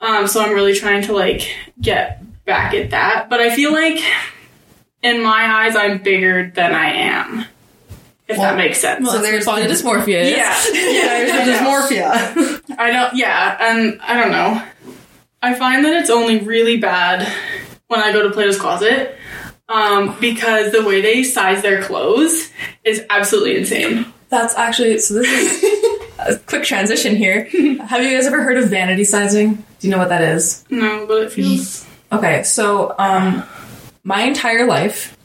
Um, so I'm really trying to like get back at that. But I feel like in my eyes, I'm bigger than I am. If Well- that makes sense. Well, so there's there's body the- dysmorphia. yeah. yeah, there's dysmorphia. I don't, yeah, and I don't know. I find that it's only really bad when I go to Plato's Closet um, because the way they size their clothes is absolutely insane. That's actually so. This is a quick transition here. Have you guys ever heard of vanity sizing? Do you know what that is? No, but it feels. Okay, so um, my entire life,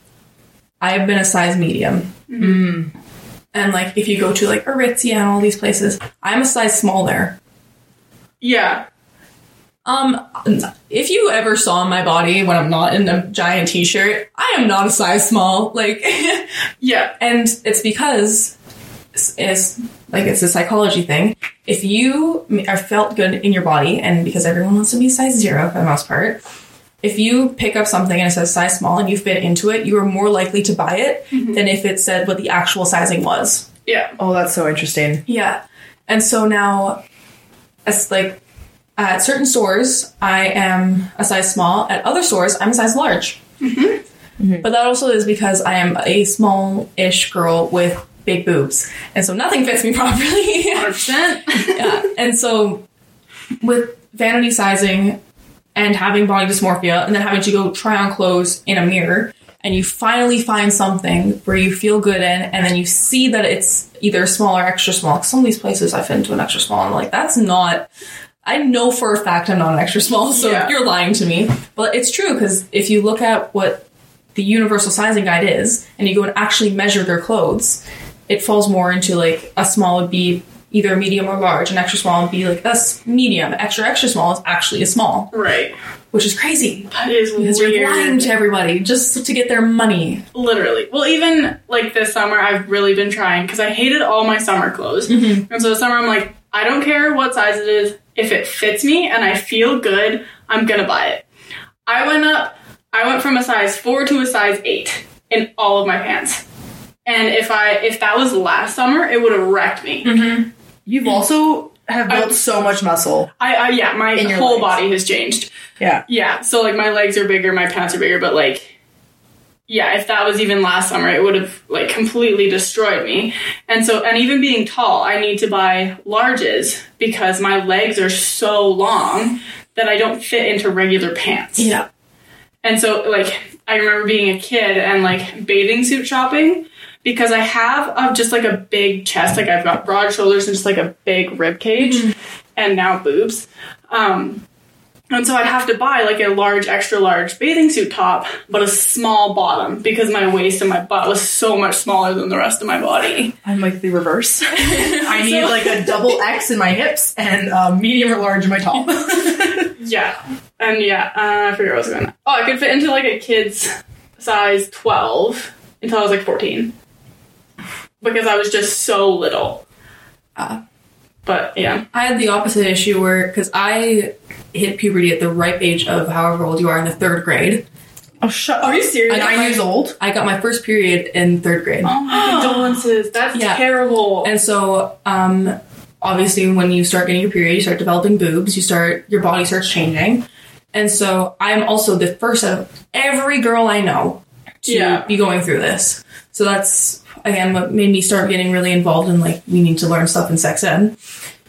I have been a size medium. And like, if you go to like Aritzia and all these places, I'm a size small there. Yeah. Um, if you ever saw my body when I'm not in a giant t-shirt, I am not a size small. Like, Yeah. and it's because it's, it's like it's a psychology thing. If you are felt good in your body, and because everyone wants to be size zero for the most part, if you pick up something and it says size small and you fit into it, you are more likely to buy it mm-hmm. than if it said what the actual sizing was. Yeah. oh, that's so interesting. Yeah. And so now, as like at certain stores, I am a size small. At other stores, I'm a size large. Mm-hmm. Mm-hmm. But that also is because I am a small-ish girl with big boobs, and so nothing fits me properly. 100%. yeah. And so, with vanity sizing and having body dysmorphia, and then having to go try on clothes in a mirror, and you finally find something where you feel good in, and then you see that it's either small or extra small. some of these places I fit into an extra small, and I'm like, that's not. I know for a fact I'm not an extra small, so Yeah. you're lying to me. But it's true because if you look at what the universal sizing guide is, and you go and actually measure their clothes, it falls more into like a small would be either medium or large, an extra small and be like that's medium, extra extra small is actually a small, Right. which is crazy That is because weird. you're lying to everybody just to get their money. Literally. Well, even like this summer, I've really been trying because I hated all my summer clothes. Mm-hmm. And so this summer, I'm like, I don't care what size it is. If it fits me and I feel good, I'm gonna buy it. I went up. I went from a size four to a size eight in all of my pants. And if I if that was last summer, it would have wrecked me. Mm-hmm. You've also have built I- so much muscle. I, I yeah, my whole legs. body has changed. Yeah. Yeah, so like my legs are bigger, my pants are bigger, but like yeah, if that was even last summer, it would have like completely destroyed me. And so and even being tall, I need to buy larges because my legs are so long that I don't fit into regular pants. Yeah. And so like I remember being a kid and like bathing suit shopping because I have uh, just like a big chest, like I've got broad shoulders and just like a big rib cage and now boobs. Um and so I'd have to buy like a large, extra large bathing suit top, but a small bottom because my waist and my butt was so much smaller than the rest of my body. I'm like the reverse. I need like a double X in my hips and a medium or large in my top. Yeah. And yeah, uh, I forget what I was going Oh, I could fit into like a kid's size 12 until I was like 14. Because I was just so little. Ah. but yeah. I had the opposite issue where because I hit puberty at the ripe age of however old you are in the third grade. oh, shut. Are you serious? I got Nine my- years old? I got my first period in third grade. Oh my condolences. That's Yeah. terrible. And so, um, obviously, when you start getting your period, you start developing boobs. You start your body starts changing, and so I'm also the first of every girl I know to Yeah. be going through this. So that's again what made me start getting really involved in like we need to learn stuff in sex ed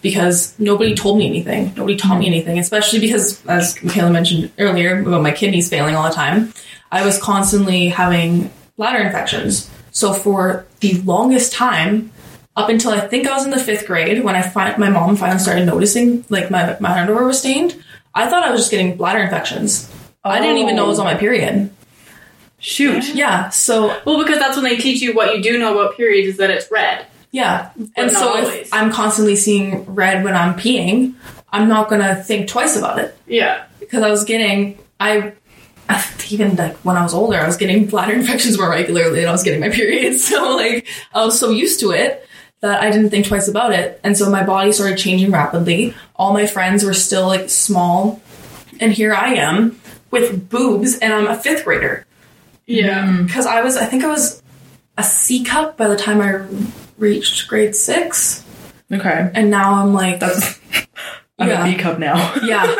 because nobody told me anything. Nobody taught me anything, especially because as Michaela mentioned earlier about my kidneys failing all the time. I was constantly having bladder infections. So for the longest time, up until I think I was in the fifth grade, when I find my mom finally started noticing like my my underwear was stained, I thought I was just getting bladder infections. I didn't even know it was on my period. Shoot. Yeah, so well, because that's when they teach you what you do know about periods is that it's red. yeah, and so I'm constantly seeing red when I'm peeing, I'm not gonna think twice about it Yeah. because I was getting I. I even like when I was older, I was getting bladder infections more regularly than I was getting my periods. So like I was so used to it that I didn't think twice about it. And so my body started changing rapidly. All my friends were still like small. And here I am with boobs and I'm a fifth grader. Yeah. Because I was, I think I was a C cup by the time I reached grade six. Okay. And now I'm like, That's. I'm Yeah. a B cup now. yeah.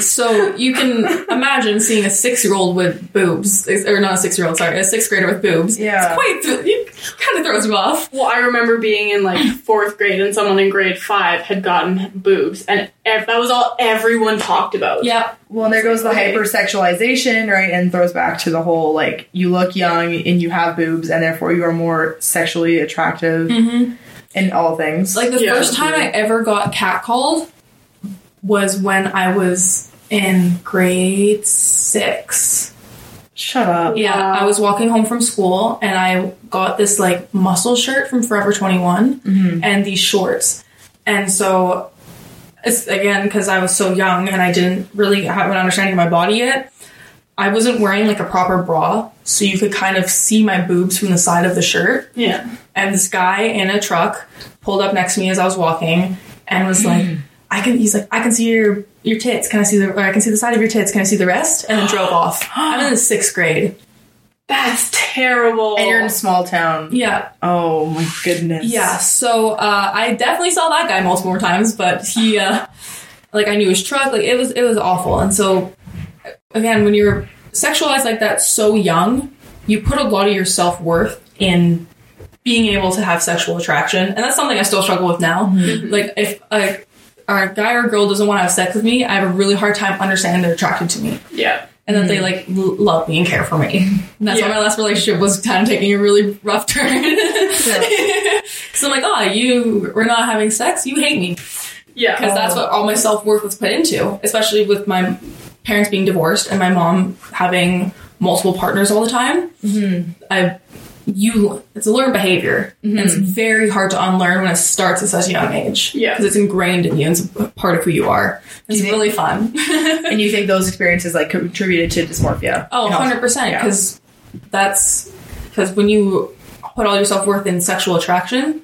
So you can imagine seeing a six year old with boobs, or not a six year old, sorry, a sixth grader with boobs. Yeah. It's quite, it kind of throws you off. Well, I remember being in like fourth grade and someone in grade five had gotten boobs, and ev- that was all everyone talked about. Yeah. Well, and there goes the Okay. hypersexualization, right? And throws back to the whole like you look young and you have boobs, and therefore you are more sexually attractive mm-hmm. in all things. Like the Yeah, first time I ever got catcalled was when I was in grade six. shut up. Yeah, Wow. I was walking home from school and I got this like muscle shirt from Forever 21 mm-hmm. and these shorts. And so it's again because I was so young and I didn't really have an understanding of my body yet. I wasn't wearing like a proper bra, so you could kind of see my boobs from the side of the shirt. Yeah. And this guy in a truck pulled up next to me as I was walking and was like, "I can." He's like, "I can see your your tits. Can I see the? Or I can see the side of your tits. Can I see the rest?" And then drove off. I'm in the sixth grade. That's terrible. And you're in a small town. Yeah, Oh my goodness. yeah. So uh, I definitely saw that guy multiple more times, but he, uh, like, I knew his truck. Like, it was it was awful. And so, again, when you're sexualized like that so young, you put a lot of your self worth in being able to have sexual attraction, and that's something I still struggle with now. Like, if a, a guy or girl doesn't want to have sex with me, I have a really hard time understanding they're attracted to me yeah. and that they mm-hmm. like l- love me and care for me. And that's why my last relationship was kind of taking a really rough turn. so I'm like, oh, you we're not having sex, you hate me Yeah. because that's what all my self worth was put into. Especially with my parents being divorced and my mom having multiple partners all the time, mm-hmm. I you it's a learned behavior, and it's mm-hmm. very hard to unlearn when it starts at such a young age. Yeah. because it's ingrained in you. It's a part of who you are. It's you think- really fun. and you think those experiences like contributed to dysmorphia? Oh, And 100%. yeah. Because that's because when you put all your self worth in sexual attraction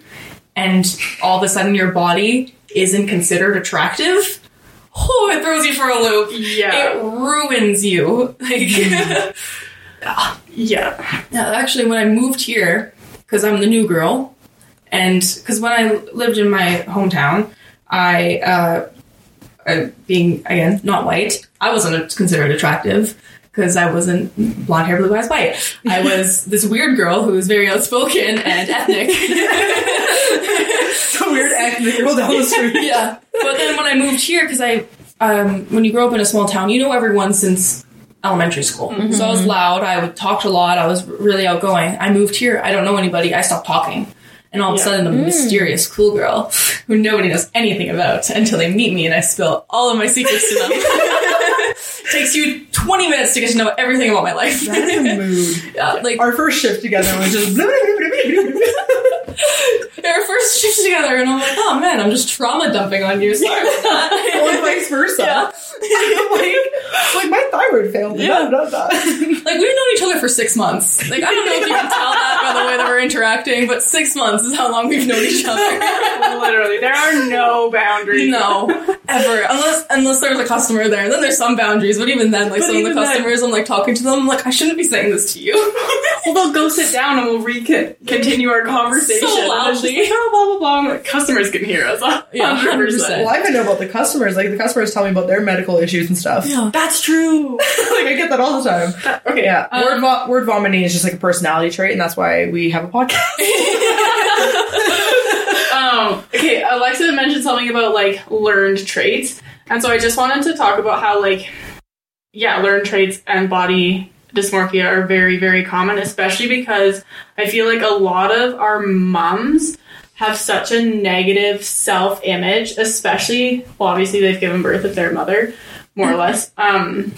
and all of a sudden your body isn't considered attractive, oh, it throws you for a loop. Yeah. It ruins you. Like, mm-hmm. Yeah. yeah, actually, when I moved here, because I'm the new girl, and because when I lived in my hometown, I, uh, uh, being again not white, I wasn't considered attractive because I wasn't blonde hair, blue eyes, white. I was this weird girl who was very outspoken and ethnic. so weird ethnic girl down the street. yeah, but then when I moved here, because I, um, when you grow up in a small town, you know everyone since elementary school. Mm-hmm. So I was mm-hmm. loud. I would talk a lot. I was really outgoing. I moved here. I don't know anybody. I stopped talking. And all of a sudden, I'm a mm. mysterious cool girl who nobody knows anything about until they meet me and I spill all of my secrets to them. Takes you 20 minutes to get to know everything about my life. That is a mood. yeah, like Our first shift together was just. Our first shift together, and I'm like, oh man, I'm just trauma dumping on you. Sorry about that. or vice versa. Yeah. like, like my thyroid failed. Yeah. Da, da, da. Like we've known each other for six months. Like I don't know if you can tell that by the way that we're interacting, but six months is how long we've known each other. Literally, there are no boundaries. no, ever unless unless there's a customer there. And then there's some boundaries, but even then, like But some of the even then- customers, I'm like talking to them, I'm like I shouldn't be saying this to you. Well, they'll go sit down and we'll re continue our conversation. So And it's just loudly. Like, oh, blah, blah, blah. I'm like, customers can hear us. Yeah, 100%. Well, I even know about the customers. Like the customers tell me about their medical issues and stuff. Yeah. That's true. like I get that all the time. okay. Yeah, um, word vo- word vomiting is just like a personality trait, and that's why we have a podcast. Um, okay, Alexa mentioned something about like learned traits, and so I just wanted to talk about how like yeah, learned traits and body dysmorphia are very very common, especially because I feel like a lot of our moms have such a negative self image, especially well, obviously they've given birth with their mother, more or less. Um,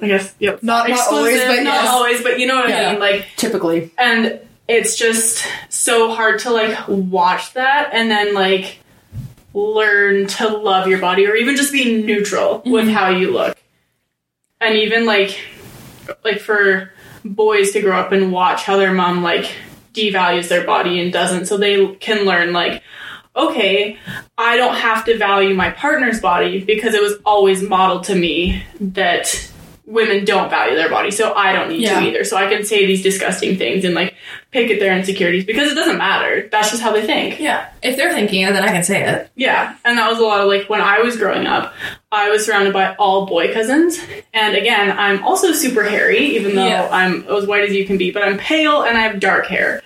I guess yep, Not- not always, but not yes. always, but you know what I mean, like Typically, and it's just so hard to like watch that and then like learn to love your body or even just be neutral with how you look. And even like like for boys to grow up and watch how their mom like devalues their body and doesn't. So they can learn like okay i don't have to value my partner's body because it was always modeled to me that women don't value their body so i don't need Yeah. to either so i can say these disgusting things and like pick at their insecurities because it doesn't matter that's just how they think Yeah, if they're thinking it, then I can say it. yeah, and that was a lot of like when I was growing up, I was surrounded by all boy cousins. And again, I'm also super hairy, even though Yeah. I'm as white as you can be, but I'm pale and I have dark hair.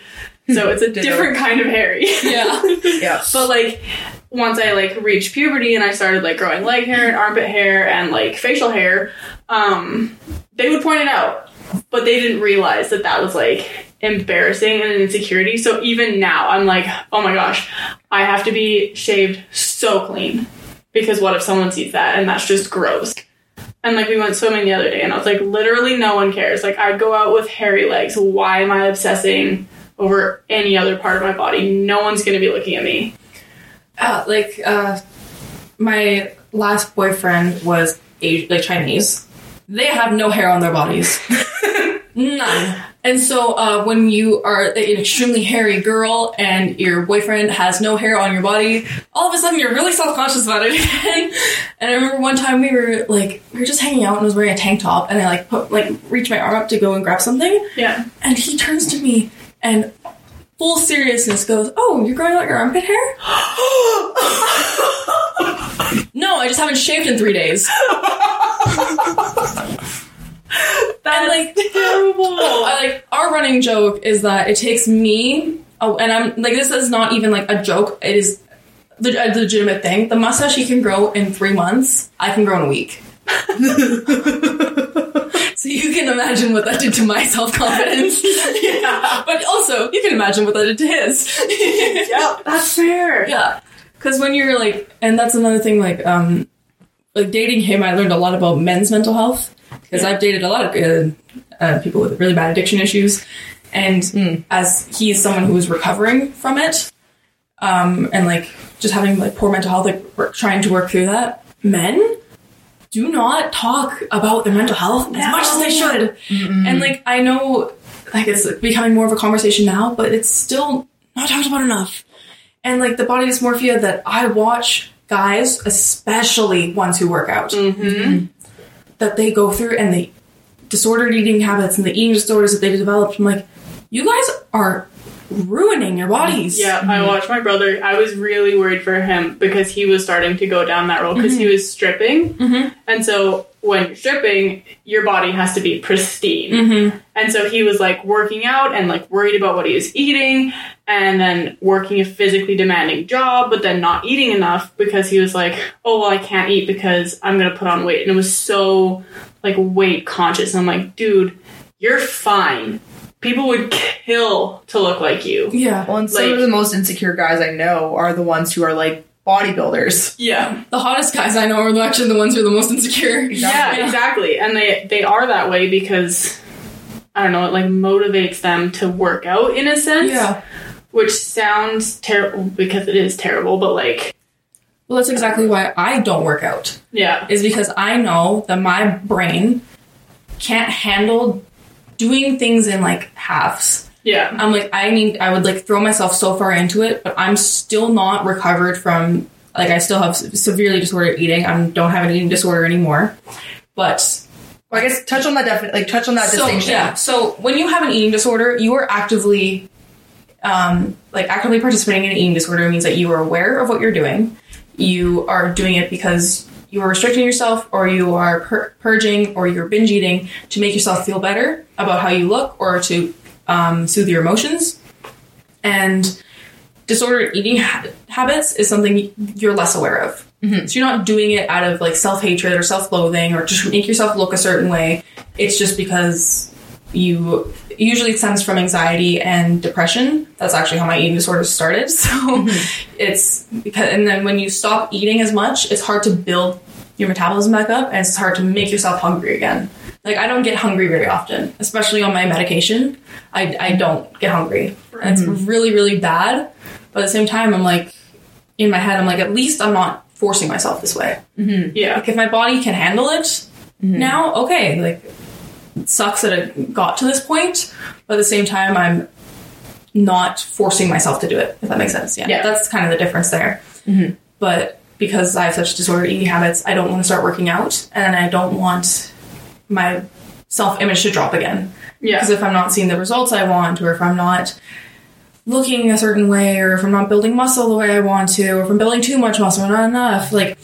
So it's a different kind of hairy. Yeah, yeah. but like once I like reached puberty and I started like growing leg hair and armpit hair and like facial hair, um, they would point it out, but they didn't realize that that was like embarrassing and an insecurity. So even now, I'm like, oh my gosh, I have to be shaved so clean because what if someone sees that and that's just gross. And like we went swimming the other day and I was like, literally no one cares. Like I'd go out with hairy legs. Why am I obsessing over any other part of my body? No one's gonna be looking at me. Uh, like uh, my last boyfriend was Asian, like Chinese. They have no hair on their bodies, none. And so uh, when you are an extremely hairy girl and your boyfriend has no hair on your body, all of a sudden you're really self conscious about it again. and I remember one time we were like we were just hanging out and I was wearing a tank top and I like put like reached my arm up to go and grab something Yeah. and he turns to me and full seriousness goes, "Oh, you're growing out your armpit hair?" no, I just haven't shaved in three days. That's like- terrible. I like our running joke is that it takes me. Oh, and I'm like this is not even like a joke. It is a legitimate thing. The mustache he can grow in three months. I can grow in a week. so you can imagine what that did to my self confidence. yeah, but also you can imagine what that did to his. Yep, that's fair. Yeah, because when you're like, and that's another thing. Like, um, like dating him, I learned a lot about men's mental health because I've dated a lot of good uh, people with really bad addiction issues. And as he's someone who is recovering from it, um, and like just having like poor mental health, like trying to work through that, men do not talk about their mental health as much as they should. And like I know, like it's becoming more of a conversation now, but it's still not talked about enough. And like the body dysmorphia that I watch guys, especially ones who work out, mm-hmm. Mm-hmm. that they go through and the disordered eating habits and the eating disorders that they've developed. I'm like, you guys are ruining your bodies. Yeah, I mm-hmm. watched my brother. I was really worried for him because he was starting to go down that road because he mm-hmm. was stripping. Mm-hmm. And so when you're stripping, your body has to be pristine. And so he was like working out and like worried about what he was eating and then working a physically demanding job, but then not eating enough because he was like, oh, well, I can't eat because I'm going to put on weight. And it was so like weight conscious. And I'm like, dude, you're fine. People would kill to look like you. Yeah. Well, and some Like- of the most insecure guys I know are the ones who are like bodybuilders. Yeah. The hottest guys I know are actually the ones who are the most insecure. Yeah, exactly. And they they are that way because I don't know, it like motivates them to work out in a sense. Yeah. Which sounds terrible because it is terrible, but like Well, that's exactly why I don't work out. yeah. Is because I know that my brain can't handle doing things in like halves. Yeah. I'm like, I need, I would like throw myself so far into it, but I'm still not recovered from, like, I still have severely disordered eating. I don't have an eating disorder anymore. But, Well, I guess touch on that defi- like touch on that so, distinction. yeah. So when you have an eating disorder, you are actively, um, like, actively participating in an eating disorder means that you are aware of what you're doing. You are doing it because you are restricting yourself or you are pur- purging or you're binge eating to make yourself feel better about how you look or to um, soothe your emotions. And disordered eating ha- habits is something you're less aware of. So you're not doing it out of like self hatred or self loathing or just make yourself look a certain way. It's just because you usually it stems from anxiety and depression. That's actually how my eating disorder started. So it's because and then when you stop eating as much, it's hard to build your metabolism back up and it's hard to make yourself hungry again. Like I don't get hungry very often, especially on my medication. I, I don't get hungry. And it's mm-hmm. really, really bad. But at the same time I'm like in my head, I'm like, at least I'm not forcing myself this way. Mm-hmm. Yeah. Like if my body can handle it mm-hmm. now, okay. Like it sucks that it got to this point, but at the same time, I'm not forcing myself to do it. If that makes sense, yeah. Yeah. That's kind of the difference there. But because I have such disordered eating habits, I don't want to start working out, and I don't want my self image to drop again. Yeah. Because if I'm not seeing the results I want, or if I'm not looking a certain way, or if I'm not building muscle the way I want to, or if I'm building too much muscle or not enough, like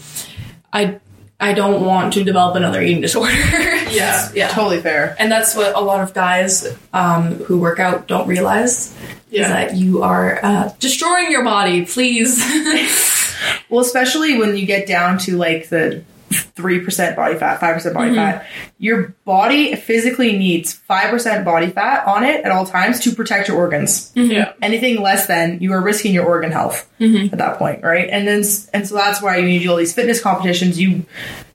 I I don't want to develop another eating disorder. Yeah. yeah. Totally fair. And that's what a lot of guys um, who work out don't realize is that you are uh, destroying your body. Please. Well, especially when you get down to like the three percent body fat, five percent body fat, your body physically needs five percent body fat on it at all times to protect your organs. Yeah. Anything less than you are risking your organ health at that point, right? And then and so that's why when you do all these fitness competitions, you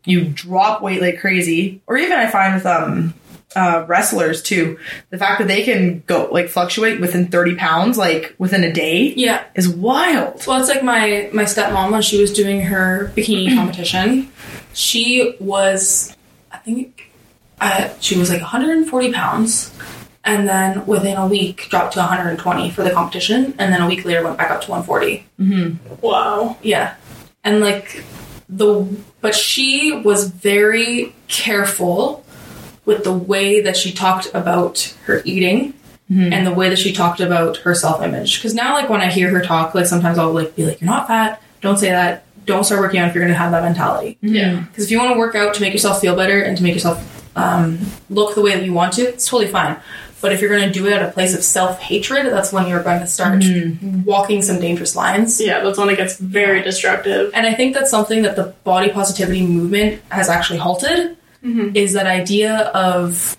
you drop weight like crazy, or even I find with um uh, wrestlers too, the fact that they can go like fluctuate within thirty pounds like within a day yeah. is wild. Well, it's like my my stepmom when she was doing her bikini competition. She was, I think, uh, she was like 140 pounds, and then within a week dropped to 120 for the competition, and then a week later went back up to 140. Mm-hmm. Wow. Yeah. And like the but she was very careful with the way that she talked about her eating mm-hmm. and the way that she talked about her self-image. Cuz now like when I hear her talk like sometimes I'll like be like you're not fat. Don't say that. Don't start working out if you're going to have that mentality. Mm-hmm. Yeah. because if you want to work out to make yourself feel better and to make yourself um, look the way that you want to, it's totally fine. But if you're going to do it at a place of self hatred, that's when you're going to start mm-hmm. walking some dangerous lines. Yeah, that's when it gets very destructive. And I think that's something that the body positivity movement has actually halted Mm-hmm. is that idea of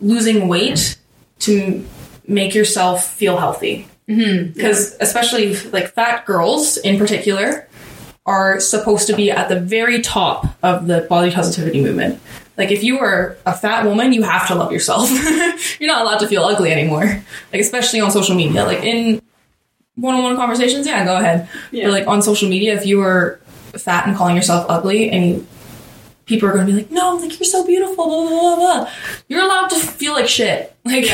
losing weight to make yourself feel healthy. Mm-hmm. Because especially like fat girls in particular are supposed to be at the very top of the body positivity movement. Like like if you are a fat woman, you have to love yourself. You're not allowed to feel ugly anymore. Like especially on social media. Like in one-on-one conversations, yeah, go ahead. Yeah. But like on social media, if you are fat and calling yourself ugly and you people are going to be like, no, like you're so beautiful, blah, blah, blah, blah. You're allowed to feel like shit. Like,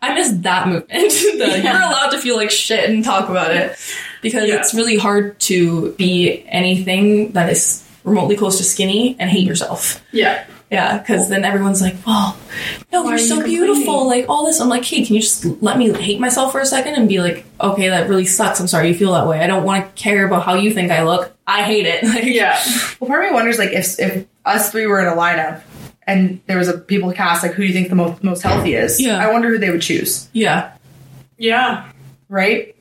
I miss that movement. The, You're allowed to feel like shit and talk about it because Yeah. it's really hard to be anything that is remotely close to skinny and hate yourself. Yeah. Yeah, because then everyone's like, well, no, Why you're so you beautiful, like all this. I'm like, hey, can you just let me hate myself for a second and be like, okay, that really sucks. I'm sorry you feel that way. I don't want to care about how you think I look. I hate it. Like, Yeah. Well, part of me wonders like if if us three were in a lineup and there was a people cast like who do you think the most most healthy is? Yeah. I wonder who they would choose, yeah, Yeah. right?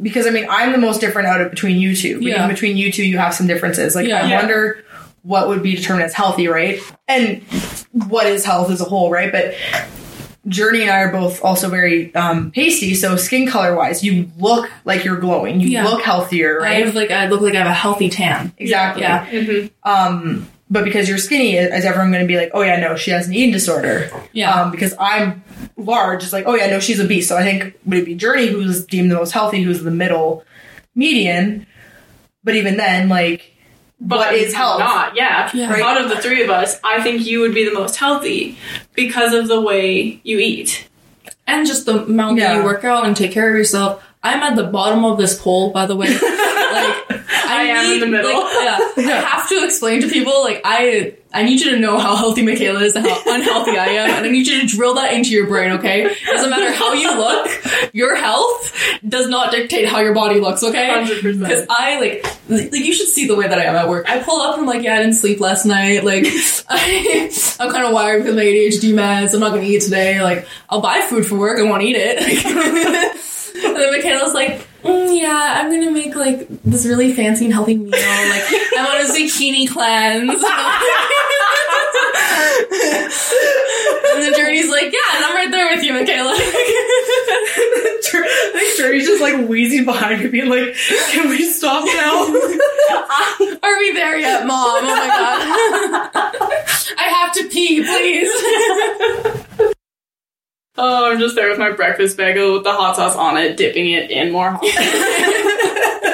Because I mean, I'm the most different out of between you two. Yeah. between you two, you have some differences. Like Yeah. I Yeah. wonder what would be determined as healthy, right? And what is health as a whole, right? But Journey and I are both also very um, pasty, so skin color wise, you look like you're glowing. You Yeah. look healthier, right? I have like I look like I have a healthy tan. exactly. Yeah. Mhm. Um, but because you're skinny, is everyone going to be like, oh yeah, no, she has an eating disorder? Yeah. Um, because I'm large, it's like, oh yeah, no, she's obese. So I think would it be Journey who's deemed the most healthy, who's the middle median? But even then, like, what is health? Not, yeah. Yeah. Right. Out of the three of us, I think you would be the most healthy because of the way you eat. and just the amount that you work out and take care of yourself. I'm at the bottom of this pole, by the way. I, am in the middle. like, yeah, I have to explain to people like I I need you to know how healthy Michaela is and how unhealthy I am, and I need you to drill that into your brain. Okay, doesn't matter how you look, your health does not dictate how your body looks. Okay, 100%. because I like like you should see the way that I am at work. I pull up and I'm like, yeah, I didn't sleep last night. Like I, I'm kind of wired of my ADHD meds. I'm not gonna eat today. Like I'll buy food for work. I won't eat it. and then Michaela's like, mm, yeah, I'm gonna make like this really fancy and healthy meal. Like I want a zucchini cleanse. and the Journey's like, yeah, and I'm right there with you, Michaela. Think Journey's just like wheezing behind me, being like, can we stop now? Are we there yet, Mom? Oh my god. I have to pee, please. Oh, I'm just there with my breakfast bagel with the hot sauce on it, dipping it in more hot sauce.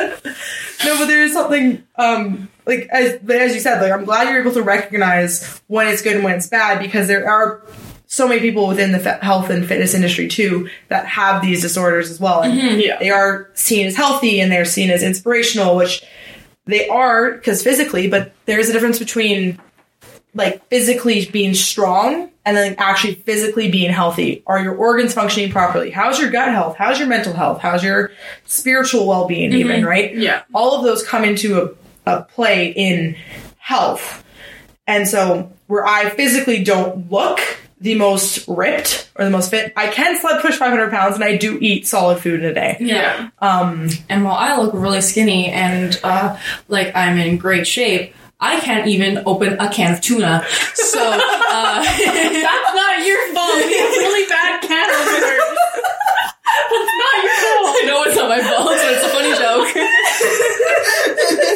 no, but there is something, um, like, as, but as you said, like, I'm glad you're able to recognize when it's good and when it's bad because there are so many people within the fe- health and fitness industry too that have these disorders as well. And Yeah. they are seen as healthy and they're seen as inspirational, which they are because physically, but there's a difference between like physically being strong and then actually physically being healthy. Are your organs functioning properly? How's your gut health? How's your mental health? How's your spiritual well being, even, right? Yeah. All of those come into a, a play in health. And so, where I physically don't look the most ripped or the most fit, I can sled push 500 pounds and I do eat solid food in a day. Yeah. Um, And while I look really skinny and uh, like I'm in great shape, I can't even open a can of tuna. So uh, That's not your fault. We have really bad can openers. That's not your fault. I know it's not my fault, but it's a funny joke.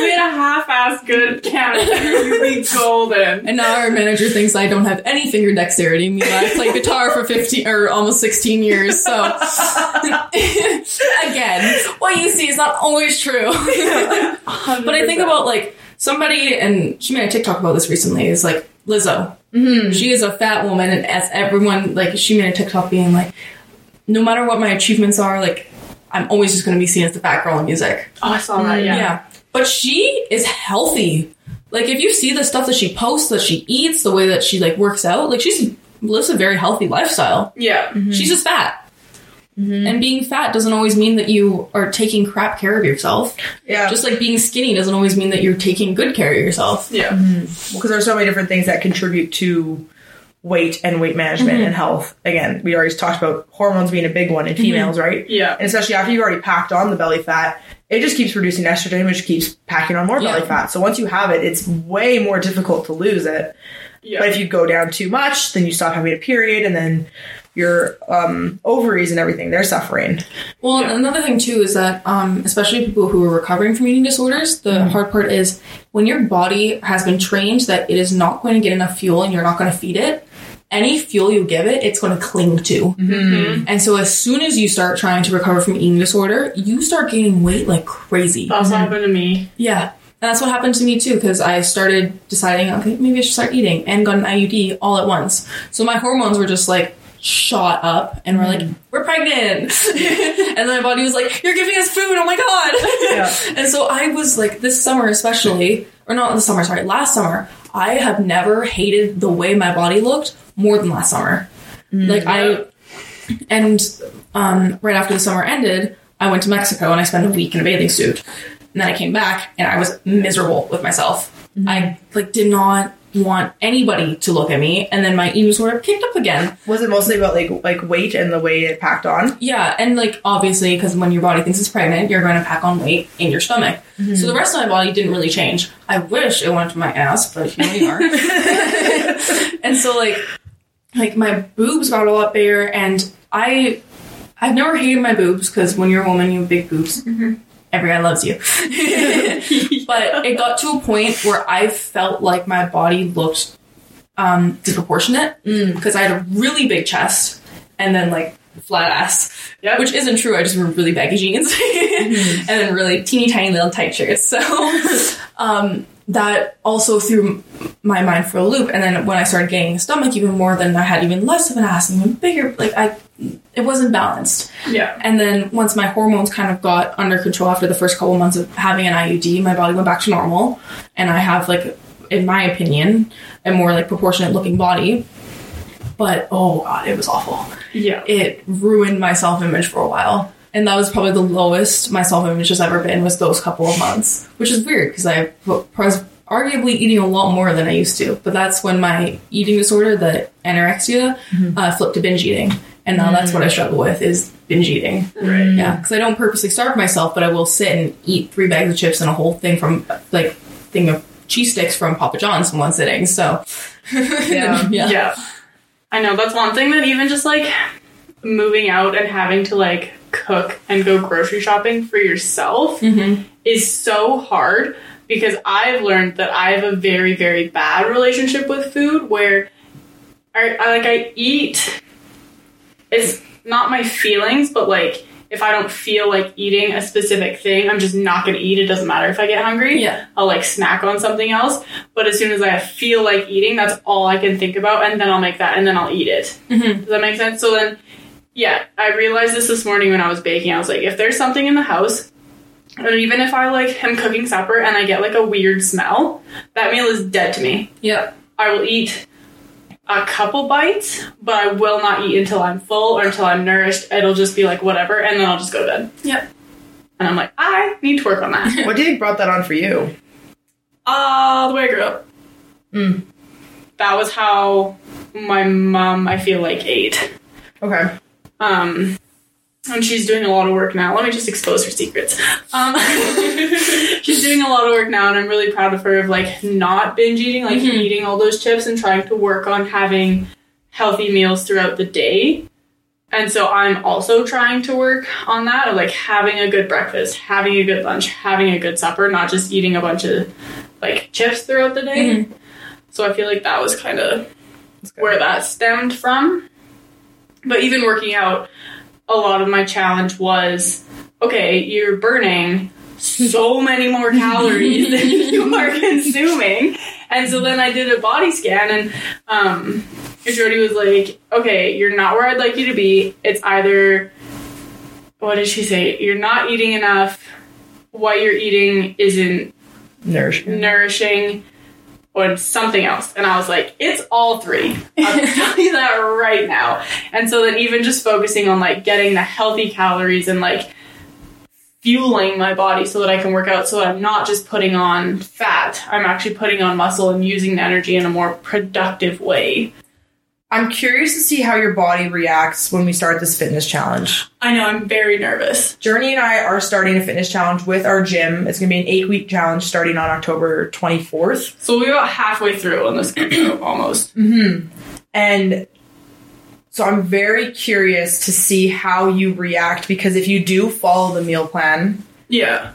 We had a half-ass good can opener. You'd be golden. And now our manager thinks I don't have any finger dexterity. Meanwhile, I've played guitar for 15 or almost 16 years. So again, what you see is not always true. But I think about like somebody, and she made a TikTok about this recently. Is like Lizzo. Mm-hmm. She is a fat woman, and as everyone like, she made a TikTok being like, no matter what my achievements are, like I'm always just going to be seen as the fat girl in music. Oh, I saw that. Mm. Yeah. Yeah. But she is healthy. Like if you see the stuff that she posts, that she eats, the way that she like works out, like she's lives a very healthy lifestyle. Yeah. Mm-hmm. She's just fat. Mm-hmm. And being fat doesn't always mean that you are taking crap care of yourself. yeah. Just like being skinny doesn't always mean that you're taking good care of yourself. Yeah. Mm-hmm. because there's so many different things that contribute to weight and weight management Mm-hmm. and health. Again, we already talked about hormones being a big one in Mm-hmm. females, right? Yeah. And especially after you've already packed on the belly fat, it just keeps producing estrogen, which keeps packing on more Yeah. belly fat. So once you have it, it's way more difficult to lose it. Yeah. But if you go down too much, then you stop having a period, and then your um, ovaries and everything. They're suffering. Well, another thing too is that, um, especially people who are recovering from eating disorders, the hard part is when your body has been trained that it is not going to get enough fuel and you're not going to feed it. Any fuel you give it, it's going to cling to. Mm-hmm. And so, as soon as you start trying to recover from eating disorder, you start gaining weight like crazy. That's happened to me. Yeah. And that's what happened to me too, because I started deciding, okay, maybe I should start eating and got an IUD all at once. So my hormones were just like shot up and we're like, mm. we're pregnant. and then my body was like, you're giving us food. Oh my God. Yeah. and so I was like, this summer especially, or not this summer, sorry, last summer, I have never hated the way my body looked more than last summer. Like I, and um, right after the summer ended, I went to Mexico and I spent a week in a bathing suit. And then I came back and I was miserable with myself. I like did not want anybody to look at me. And then my eating disorder kicked up again. Was it mostly about like like weight and the way it packed on? Yeah, and like obviously, because when your body thinks it's pregnant, you're going to pack on weight in your stomach. Mm-hmm. So the rest of my body didn't really change. I wish it went to my ass, but here we are. and so like, like my boobs got a lot bigger, and I, I've never hated my boobs because when you're a woman, you have big boobs. Mm-hmm. Every guy loves you. but it got to a point where I felt like my body looked um, disproportionate because I had a really big chest and then like flat ass, Yep. which isn't true. I just wear really baggy jeans and then really teeny tiny little tight shirts. So um, that also threw my mind for a loop. And then when I started gaining a stomach even more, then I had even less of an ass, and even bigger. Like I, it wasn't balanced. Yeah. And then once my hormones kind of got under control after the first couple months of having an IUD, my body went back to normal. And I have like, in my opinion, a more like proportionate looking body. But oh god, it was awful. Yeah. It ruined my self image for a while. And that was probably the lowest my self image has ever been was those couple of months, which is weird because I was arguably eating a lot more than I used to. But that's when my eating disorder, the anorexia, uh, flipped to binge eating, and now that's what I struggle with is binge eating. Right. Yeah, because I don't purposely starve myself, but I will sit and eat three bags of chips and a whole thing from like thing of cheese sticks from Papa John's in one sitting. So Yeah. yeah, Yeah. I know that's one thing that even just like moving out and having to like cook and go grocery shopping for yourself Mhm. is so hard because I've learned that I have a very very bad relationship with food where I, I like I eat it's not my feelings but like if I don't feel like eating a specific thing, I'm just not gonna eat. It doesn't matter if I get hungry. Yeah. I'll like snack on something else. But as soon as I feel like eating, that's all I can think about, and then I'll make that, and then I'll eat it. Mhm. Does that make sense? So then, yeah, I realized this this morning when I was baking. I was like, if there's something in the house, and even if I like am cooking supper and I get like a weird smell, that meal is dead to me. Yep. I will eat a couple bites, but I will not eat until I'm full or until I'm nourished. It'll just be like whatever, and then I'll just go to bed. Yep. And I'm like, I need to work on that. What do you think brought that on for you? Ah, the way I grew up. Mm. That was how my mom, I feel like, ate. Okay. Um, and she's doing a lot of work now. Let me just expose her secrets. Um, she's doing a lot of work now, and I'm really proud of her of like not binge eating, like Mhm. eating all those chips and trying to work on having healthy meals throughout the day. And so I'm also trying to work on that of like having a good breakfast, having a good lunch, having a good supper, not just eating a bunch of like chips throughout the day. So I feel like that was kind of where that stemmed from. But even working out, a lot of my challenge was okay, you're burning so many more calories than you are consuming. And so then I did a body scan, and um, Jody was like, okay, you're not where I'd like you to be. It's either, what did she say? You're not eating enough. What you're eating isn't Nourishment. nourishing or something else. And I was like, it's all three. I'll tell you that right now. And so then even just focusing on like getting the healthy calories and like fueling my body so that I can work out so that I'm not just putting on fat. I'm actually putting on muscle and using the energy in a more productive way. I'm curious to see how your body reacts when we start this fitness challenge. I know I'm very nervous. Journey and I are starting a fitness challenge with our gym. It's going to be an eight week challenge starting on October 24th. So we're about halfway through on this almost. Mm-hmm. And So I'm very curious to see how you react because if you do follow the meal plan, Yeah.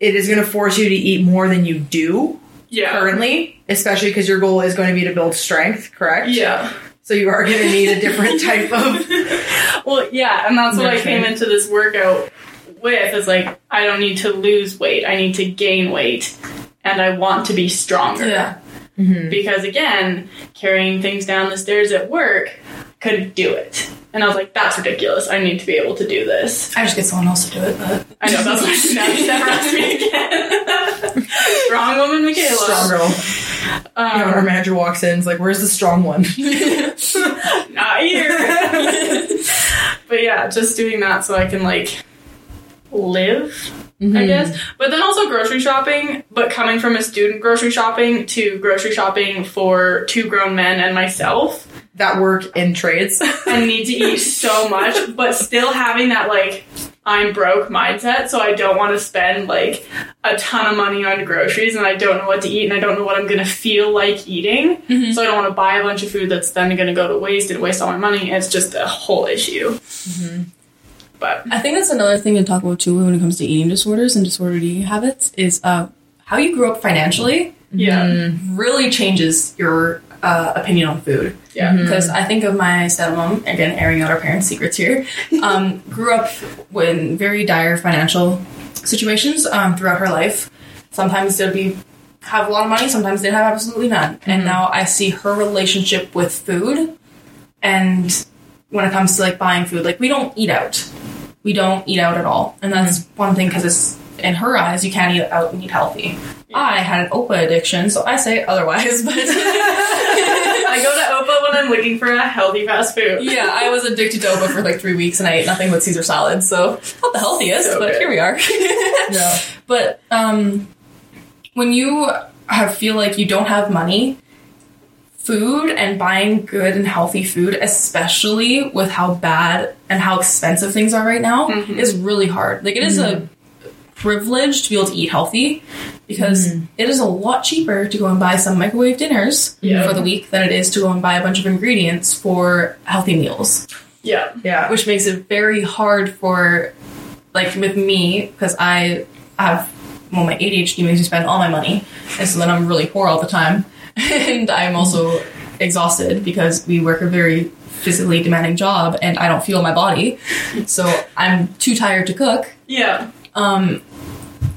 it is going to force you to eat more than you do Yeah. currently, especially because your goal is going to be to build strength, correct? Yeah. So you are going to need a different type of. Well, yeah, and that's what I came into this workout with is like I don't need to lose weight. I need to gain weight and I want to be stronger. Yeah. Mm-hmm. Because again, carrying things down the stairs at work couldn't do it. And I was like, that's ridiculous. I need to be able to do this. I just get someone else to do it, but I know that's what now you never ask me again. Strong woman Michaela. Strong girl. You know, Um, our manager walks in, is like, "Where's the strong one?" not here. but yeah, just doing that so I can like live, I guess. But then also grocery shopping, but coming from a student grocery shopping to grocery shopping for two grown men and myself. that work in trades. and need to eat so much, but still having that like I'm broke mindset, so I don't want to spend like a ton of money on groceries and I don't know what to eat and I don't know what I'm gonna feel like eating. So I don't want to buy a bunch of food that's then gonna go to waste and waste all my money. It's just a whole issue. But I think that's another thing to talk about too when it comes to eating disorders and disordered eating habits is uh, how you grew up financially yeah, really changes your uh, opinion on food. Yeah, Because I think of my stepmom, again, airing out our parents' secrets here, um, grew up in very dire financial situations um, throughout her life. Sometimes they'd be have a lot of money, sometimes they'd have absolutely none. And now I see her relationship with food and when it comes to like buying food, like we don't eat out. We don't eat out at all. And that's one thing because it's in her eyes, you can't eat out and eat healthy. I had an OPA addiction, so I say otherwise, but to I'm looking for a healthy fast food. yeah, I was addicted to OPA for like three weeks and I ate nothing but Caesar salad, so not the healthiest, So but good. here we are. yeah. But um, when you have feel like you don't have money, food and buying good and healthy food, especially with how bad and how expensive things are right now, is really hard. Like it is a privilege to be able to eat healthy because it is a lot cheaper to go and buy some microwave dinners Yeah. for the week than it is to go and buy a bunch of ingredients for healthy meals. Yeah, Yeah. which makes it very hard for like with me because I have well my ADHD makes me spend all my money and so then I'm really poor all the time. And I'm also exhausted because we work a very physically demanding job and I don't feel my body. So I'm too tired to cook. Yeah, um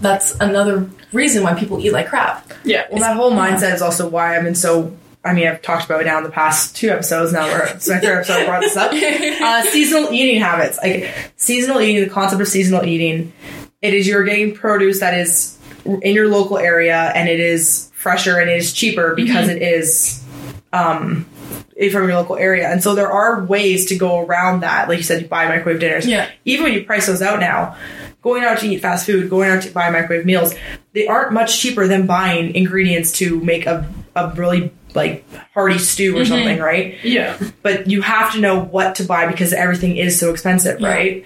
that's another reason why people eat like crap yeah. Well, that whole mindset is also why I've been so. I mean, I've talked about it now in the past two episodes. Now we're it's my third episode. I brought this up. Uh, seasonal eating habits, like seasonal eating, the concept of seasonal eating. It is you're getting produce that is in your local area, and it is fresher and it is cheaper because it is um, from your local area. And so there are ways to go around that. Like you said, you buy microwave dinners. Yeah. Even when you price those out now, going out to eat fast food, going out to buy microwave meals, they aren't much cheaper than buying ingredients to make a, a really like hearty stew or mm-hmm. something, right? Yeah, But you have to know what to buy because everything is so expensive, Yeah. right?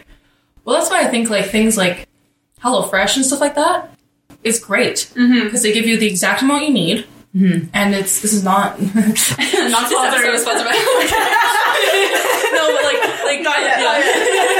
well that's why I think like things like HelloFresh and stuff like that is great mm-hmm. because they give you the exact amount you need mm-hmm. and it's this is not not Not sponsored. sponsored by no, but like, like, Not yet, yeah.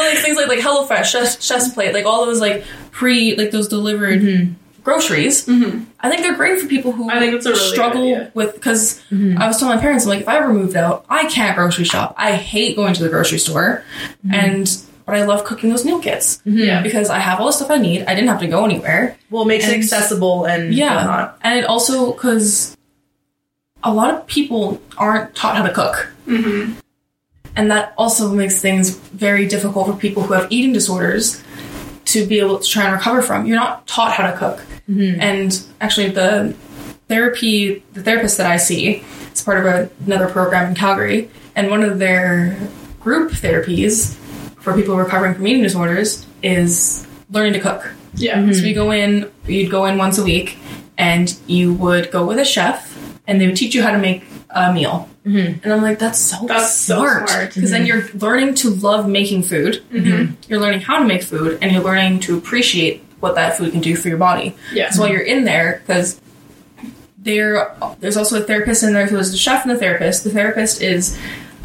But like things like like HelloFresh, Chef's, Chef's Plate, like all those like pre, like those delivered mm-hmm. groceries. Mm-hmm. I think they're great for people who I think it's a really struggle with because mm-hmm. I was telling my parents, I'm like, if I ever moved out, I can't grocery shop. I hate going to the grocery store, and but I love cooking those meal kits Yeah. because I have all the stuff I need. I didn't have to go anywhere. Well, it makes it accessible and Yeah, whatnot. and it also because a lot of people aren't taught how to cook, Mm-hmm. And that also makes things very difficult for people who have eating disorders to be able to try and recover from. You're not taught how to cook, mm-hmm. and actually, the therapy, the therapist that I see, is part of a, another program in Calgary, and one of their group therapies for people recovering from eating disorders is learning to cook. Yeah, So mm-hmm. we go in, you'd go in once a week, and you would go with a chef, and they would teach you how to make a meal. Mm-hmm. And I'm like, that's so That's so smart. Because then you're learning to love making food. Mm-hmm. You're learning how to make food, and you're learning to appreciate what that food can do for your body. Yeah. So while you're in there, because there, there's also a therapist in there who is the chef and the therapist. The therapist is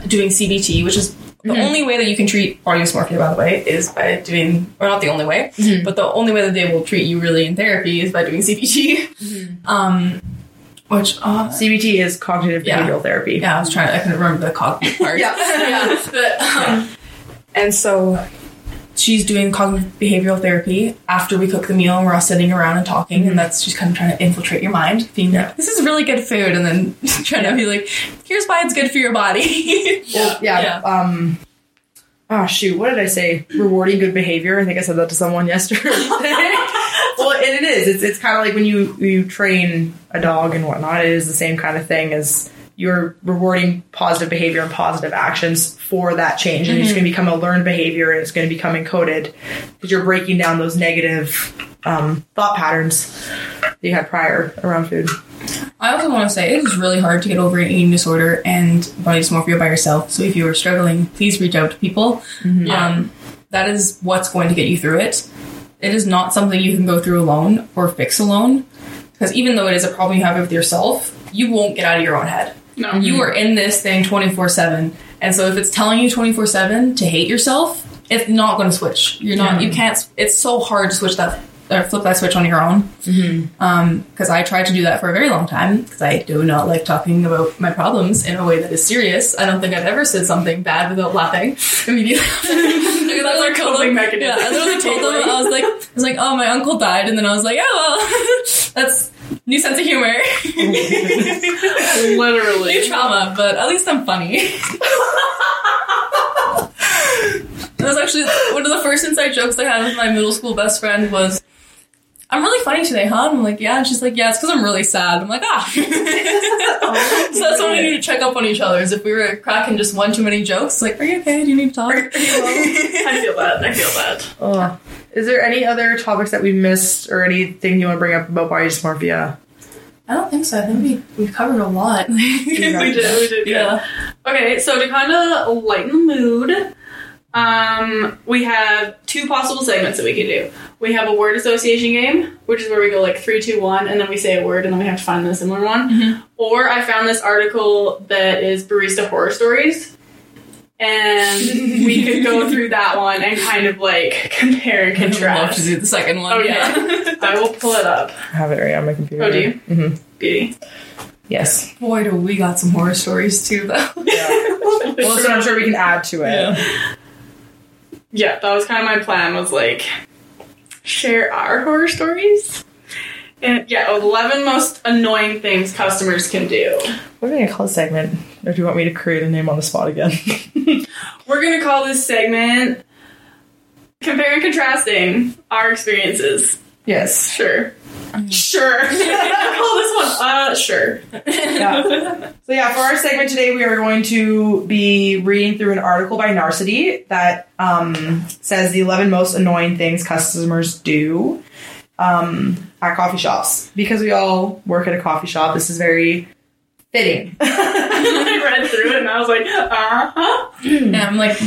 doing CBT, which is the Mm-hmm. only way that you can treat body dysmorphia, by the way, is by doing, or not the only way, Mm-hmm. but the only way that they will treat you really in therapy is by doing CBT. Mm-hmm. Um, which, uh, CBT is cognitive Yeah. behavioral therapy. yeah, I was trying. I couldn't remember the cognitive part. Yeah. yeah. But, um, and so she's doing cognitive behavioral therapy after we cook the meal and we're all sitting around and talking, and that's just kind of trying to infiltrate your mind, being like, "This is really good food," and then trying to be like, "Here's why it's good for your body." Well, yeah. Yeah. Um. Oh shoot! What did I say? Rewarding good behavior. I think I said that to someone yesterday. well, and it is. It's it's kind of like when you you train a dog and whatnot. It is the same kind of thing as you're rewarding positive behavior and positive actions for that change, and it's going to become a learned behavior, and it's going to become encoded because you're breaking down those negative um, thought patterns that you had prior around food. I also want to say it is really hard to get over an eating disorder and body dysmorphia by yourself. So if you are struggling, please reach out to people. Um, that is what's going to get you through it. It is not something you can go through alone or fix alone. Because even though it is a problem you have with yourself, you won't get out of your own head. No. You mm-hmm. are in this thing 24 7. And so if it's telling you 24 7 to hate yourself, it's not going to switch. You're not, you can't, it's so hard to switch that or flip that switch on your own mm-hmm. um, because I tried to do that for a very long time because I do not like talking about my problems in a way that is serious. I don't think I've ever said something bad without laughing immediately. That's our coping mechanism. Yeah, I literally told them I was like, I was like, oh, my uncle died, and then I was like, oh well, that's new sense of humor, Literally. new trauma, but at least I'm funny. That was actually one of the first inside jokes I had with my middle school best friend was, I'm really funny today, huh? And I'm like, yeah. And she's like, yeah, it's because I'm really sad. I'm like, ah. so that's when we need to check up on each other. Is if we were cracking just one too many jokes, like, are you okay? Do you need to talk? I feel bad. I feel bad. Oh. Is there any other topics that we missed or anything you want to bring up about body dysmorphia? I don't think so. I think we we've covered a lot. we did. We did. Good. Yeah. Okay, so to kind of lighten the mood, um, we have two possible segments that we could do. We have a word association game, which is where we go like three, two, one, and then we say a word, and then we have to find the similar one. Or I found this article that is barista horror stories. And we could go through that one and kind of like compare and I'd love to do the second one. Oh yeah, I will pull it up. I have it right on my computer. Oh, do you? hmm Beauty. Yes. Boy, do we got some horror stories too, though. Yeah. Well, so I'm sure we can add to it. Yeah. Yeah, that was kind of my plan. Was like share our horror stories. And yeah, eleven most annoying things customers can do. What are we gonna call this segment? Or do you want me to create a name on the spot again? We're gonna call this segment compare and contrasting our experiences. Yes. Sure. Sure. call this one. Uh, sure. Yeah. So yeah, for our segment today, we are going to be reading through an article by Narcity that um, says the 11 most annoying things customers do um, at coffee shops. Because we all work at a coffee shop, this is very fitting. I read through it and I was like, uh huh. Yeah, I'm like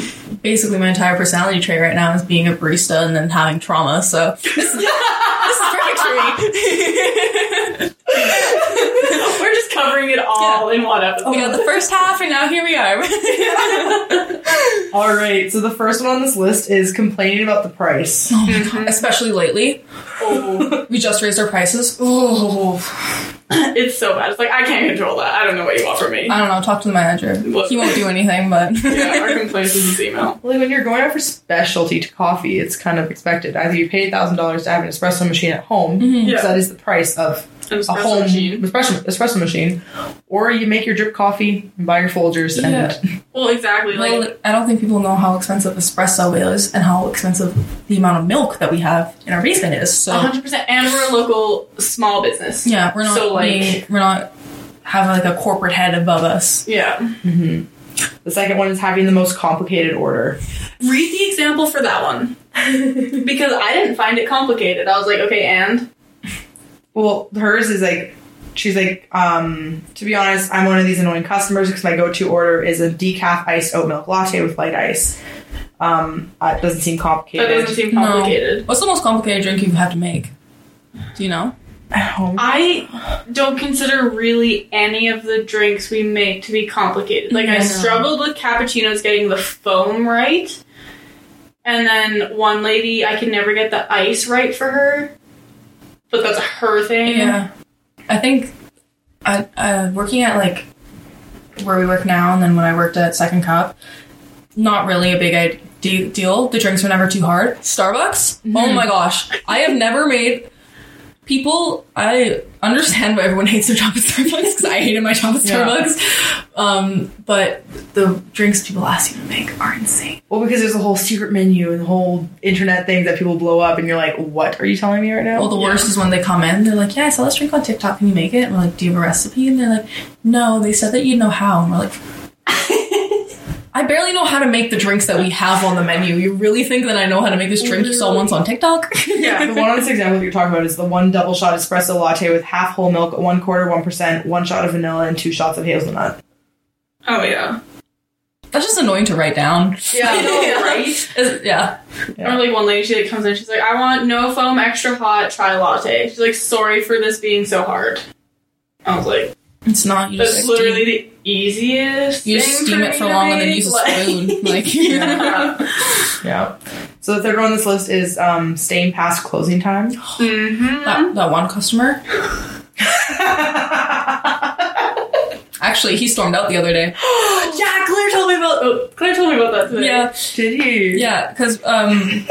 basically my entire personality trait right now is being a barista and then having trauma. So this is, this is perfect for me. We're just covering it all in one episode. we got the first half, and now here we are. All right, so the first one on this list is complaining about the price. oh my god! Especially lately, Oh, we just raised our prices. Oh, it's so bad. It's like I can't control that. I don't know what you want from me. I don't know. Talk to the manager. He won't do anything, but yeah, our complaints is this email. Well, when you're going out for specialty to coffee, it's kind of expected. Either you pay thousand dollars to have an espresso machine at home, mm-hmm. Yeah. because that is the price of An a espresso home machine. espresso espresso machine, or you make your drip coffee and buy your Folgers and Yeah. Well, exactly. Like Well, I don't think people know how expensive espresso is and how expensive the amount of milk that we have in our basement is. So hundred percent. And we're a local small business. yeah, we're not So, like- being- we're not having like a corporate head above us. Yeah. Mm-hmm. the second one is having the most complicated order. Read the example for that one because I didn't find it complicated. I was like, okay, and Well, hers is like she's like, um, to be honest, I'm one of these annoying customers because my go-to order is a decaf iced oat milk latte with light ice. Um, uh, it doesn't seem that complicated. doesn't seem No. complicated. What's the most complicated drink you have had to make? Do you know? at home. I don't consider really any of the drinks we make to be complicated. Like, Yeah, I no. struggled with cappuccinos getting the foam right. And then one lady, I could never get the ice right for her. But that's her thing. Yeah, I think I, uh, working at like where we work now, and then when I worked at Second Cup, not really a big ide- deal. The drinks were never too hard. Starbucks, oh my gosh, I have never made people. I understand why everyone hates their job at Starbucks because I hated my job at Yeah. Starbucks. Um, but the drinks people ask you to make are insane. Well, because there's a whole secret menu and the whole internet thing that people blow up, and you're like, "What are you telling me right now?" Well, the worst is when they come in. They're like, "Yeah, I saw this drink on TikTok. Can you make it?" And we're like, "Do you have a recipe?" And they're like, "No, they said that you know how." And we're like, "I barely know how to make the drinks that we have on the menu. You really think that I know how to make this drink you saw once on TikTok?" yeah, the one on this example that you're talking about is the one double shot espresso latte with half whole milk, one quarter, one percent, one shot of vanilla, and two shots of hazelnut. Oh, yeah. That's just annoying to write down. Yeah, I know, right? Is- yeah. Yeah. Or like one lady, she like comes in, she's like, I want no foam, extra hot, try latte. She's like, sorry for this being so hard. I was like, It's not. You that's literally the easiest. you just steam for it for to long and then make. use a spoon. Like, Yeah. Yeah. So the third one on this list is um, staying past closing time. mm-hmm. that, that one customer. Actually, he stormed out the other day. yeah, Claire told me about. Oh, Claire told me about that today. Yeah. Did he? Yeah, because um,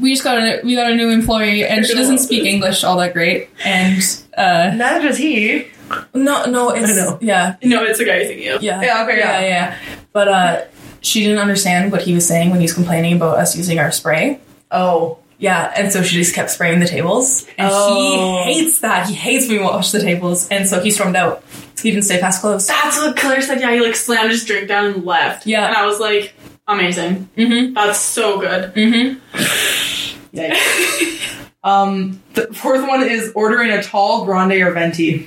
we just got a we got a new employee and she doesn't speak English all that great. And uh, Neither does he. No, no, it's I know. yeah, No, it's the guy you're thinking of. yeah, Yeah, okay, yeah, yeah. yeah. But uh, she didn't understand what he was saying when he was complaining about us using our spray. Oh. Yeah, and so she just kept spraying the tables, and Oh. he hates that. He hates when we wash the tables, and so he stormed out. He didn't stay past close. That's what Claire said. Yeah, he like slammed his drink down and left. Yeah. and I was like, amazing. Mm-hmm. That's so good. Mm-hmm. Yikes. um, the fourth one is ordering a tall grande or venti.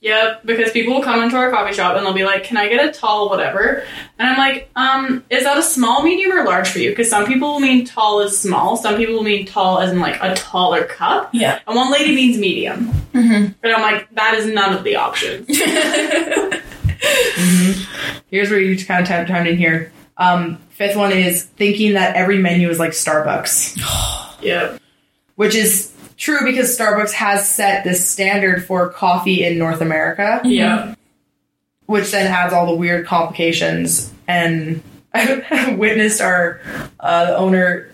Yep, because people will come into our coffee shop and they'll be like, "Can I get a tall whatever?" And I'm like, "Um, is that a small, medium, or large for you?" Because some people will mean tall as small, some people will mean tall as in like a taller cup, Yeah. and one lady means medium. Mm-hmm. But I'm like, that is none of the options. Here's where you kind of timed in here. Um, fifth one is thinking that every menu is like Starbucks, yep. which is true because Starbucks has set this standard for coffee in North America, Yeah. which then adds all the weird complications. And I witnessed our uh, owner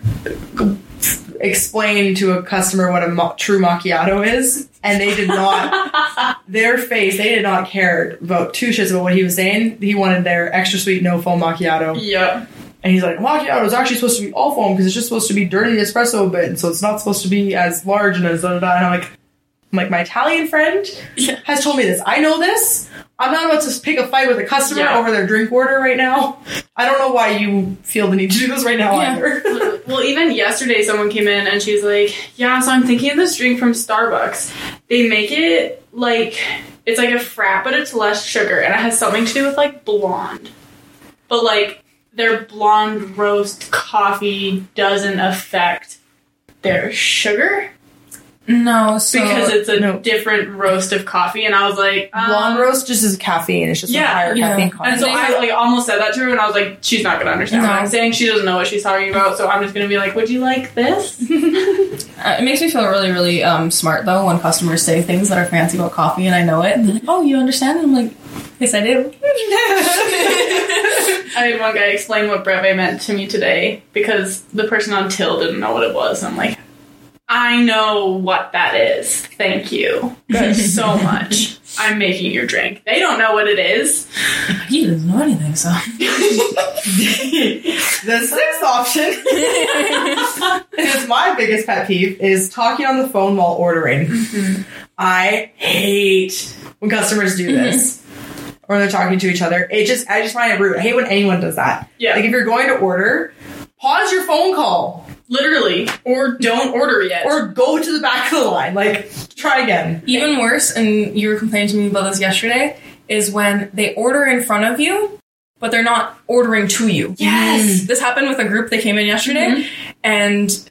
explain to a customer what a mo- true macchiato is, and they did not. their face, they did not care about two shits about what he was saying. He wanted their extra sweet no foam macchiato. Yep. And he's like, macchiato is actually supposed to be all foam because it's just supposed to be dirty espresso a bit, and so it's not supposed to be as large and as da da da. And I'm like, I'm like, my Italian friend Yeah. has told me this. I know this. I'm not about to pick a fight with a customer Yeah. over their drink order right now. I don't know why you feel the need to do this right now Yeah. either. Well, even yesterday, someone came in and she's like, "Yeah, so I'm thinking of this drink from Starbucks. They make it like it's like a frap, but it's less sugar, and it has something to do with like blonde. But like their blonde roast coffee doesn't affect their sugar No, so because it's a no. different roast of coffee." And I was like, um, Blonde roast just is caffeine. It's just a Yeah, higher yeah. caffeine And so I like almost said that to her, and I was like, "She's not gonna understand what I'm saying. She doesn't know what she's talking about." So I'm just gonna be like, "Would you like this?" Uh, it makes me feel really, really um, smart though when customers say things that are fancy about coffee and I know it. Like, "Oh, you understand?" And I'm like, "Yes, I do." I had one guy explain what breve meant to me today because the person on till didn't know what it was. I'm like, I know what that is. Thank you so much. I'm making your drink. They don't know what it is. He doesn't know anything, so the sixth option is my biggest pet peeve is talking on the phone while ordering. Mm-hmm. I hate when customers do this. Mm-hmm. Or they're talking to each other. It just I just find it rude. I hate when anyone does that. Yeah. Like if you're going to order, pause your phone call. Literally. Or don't order yet. Or go to the back of the line. Like try again. even worse. And you were complaining to me about this yesterday. Is when they order in front of you, but they're not ordering to you. Yes. Mm. This happened with a group that came in yesterday, mm-hmm. and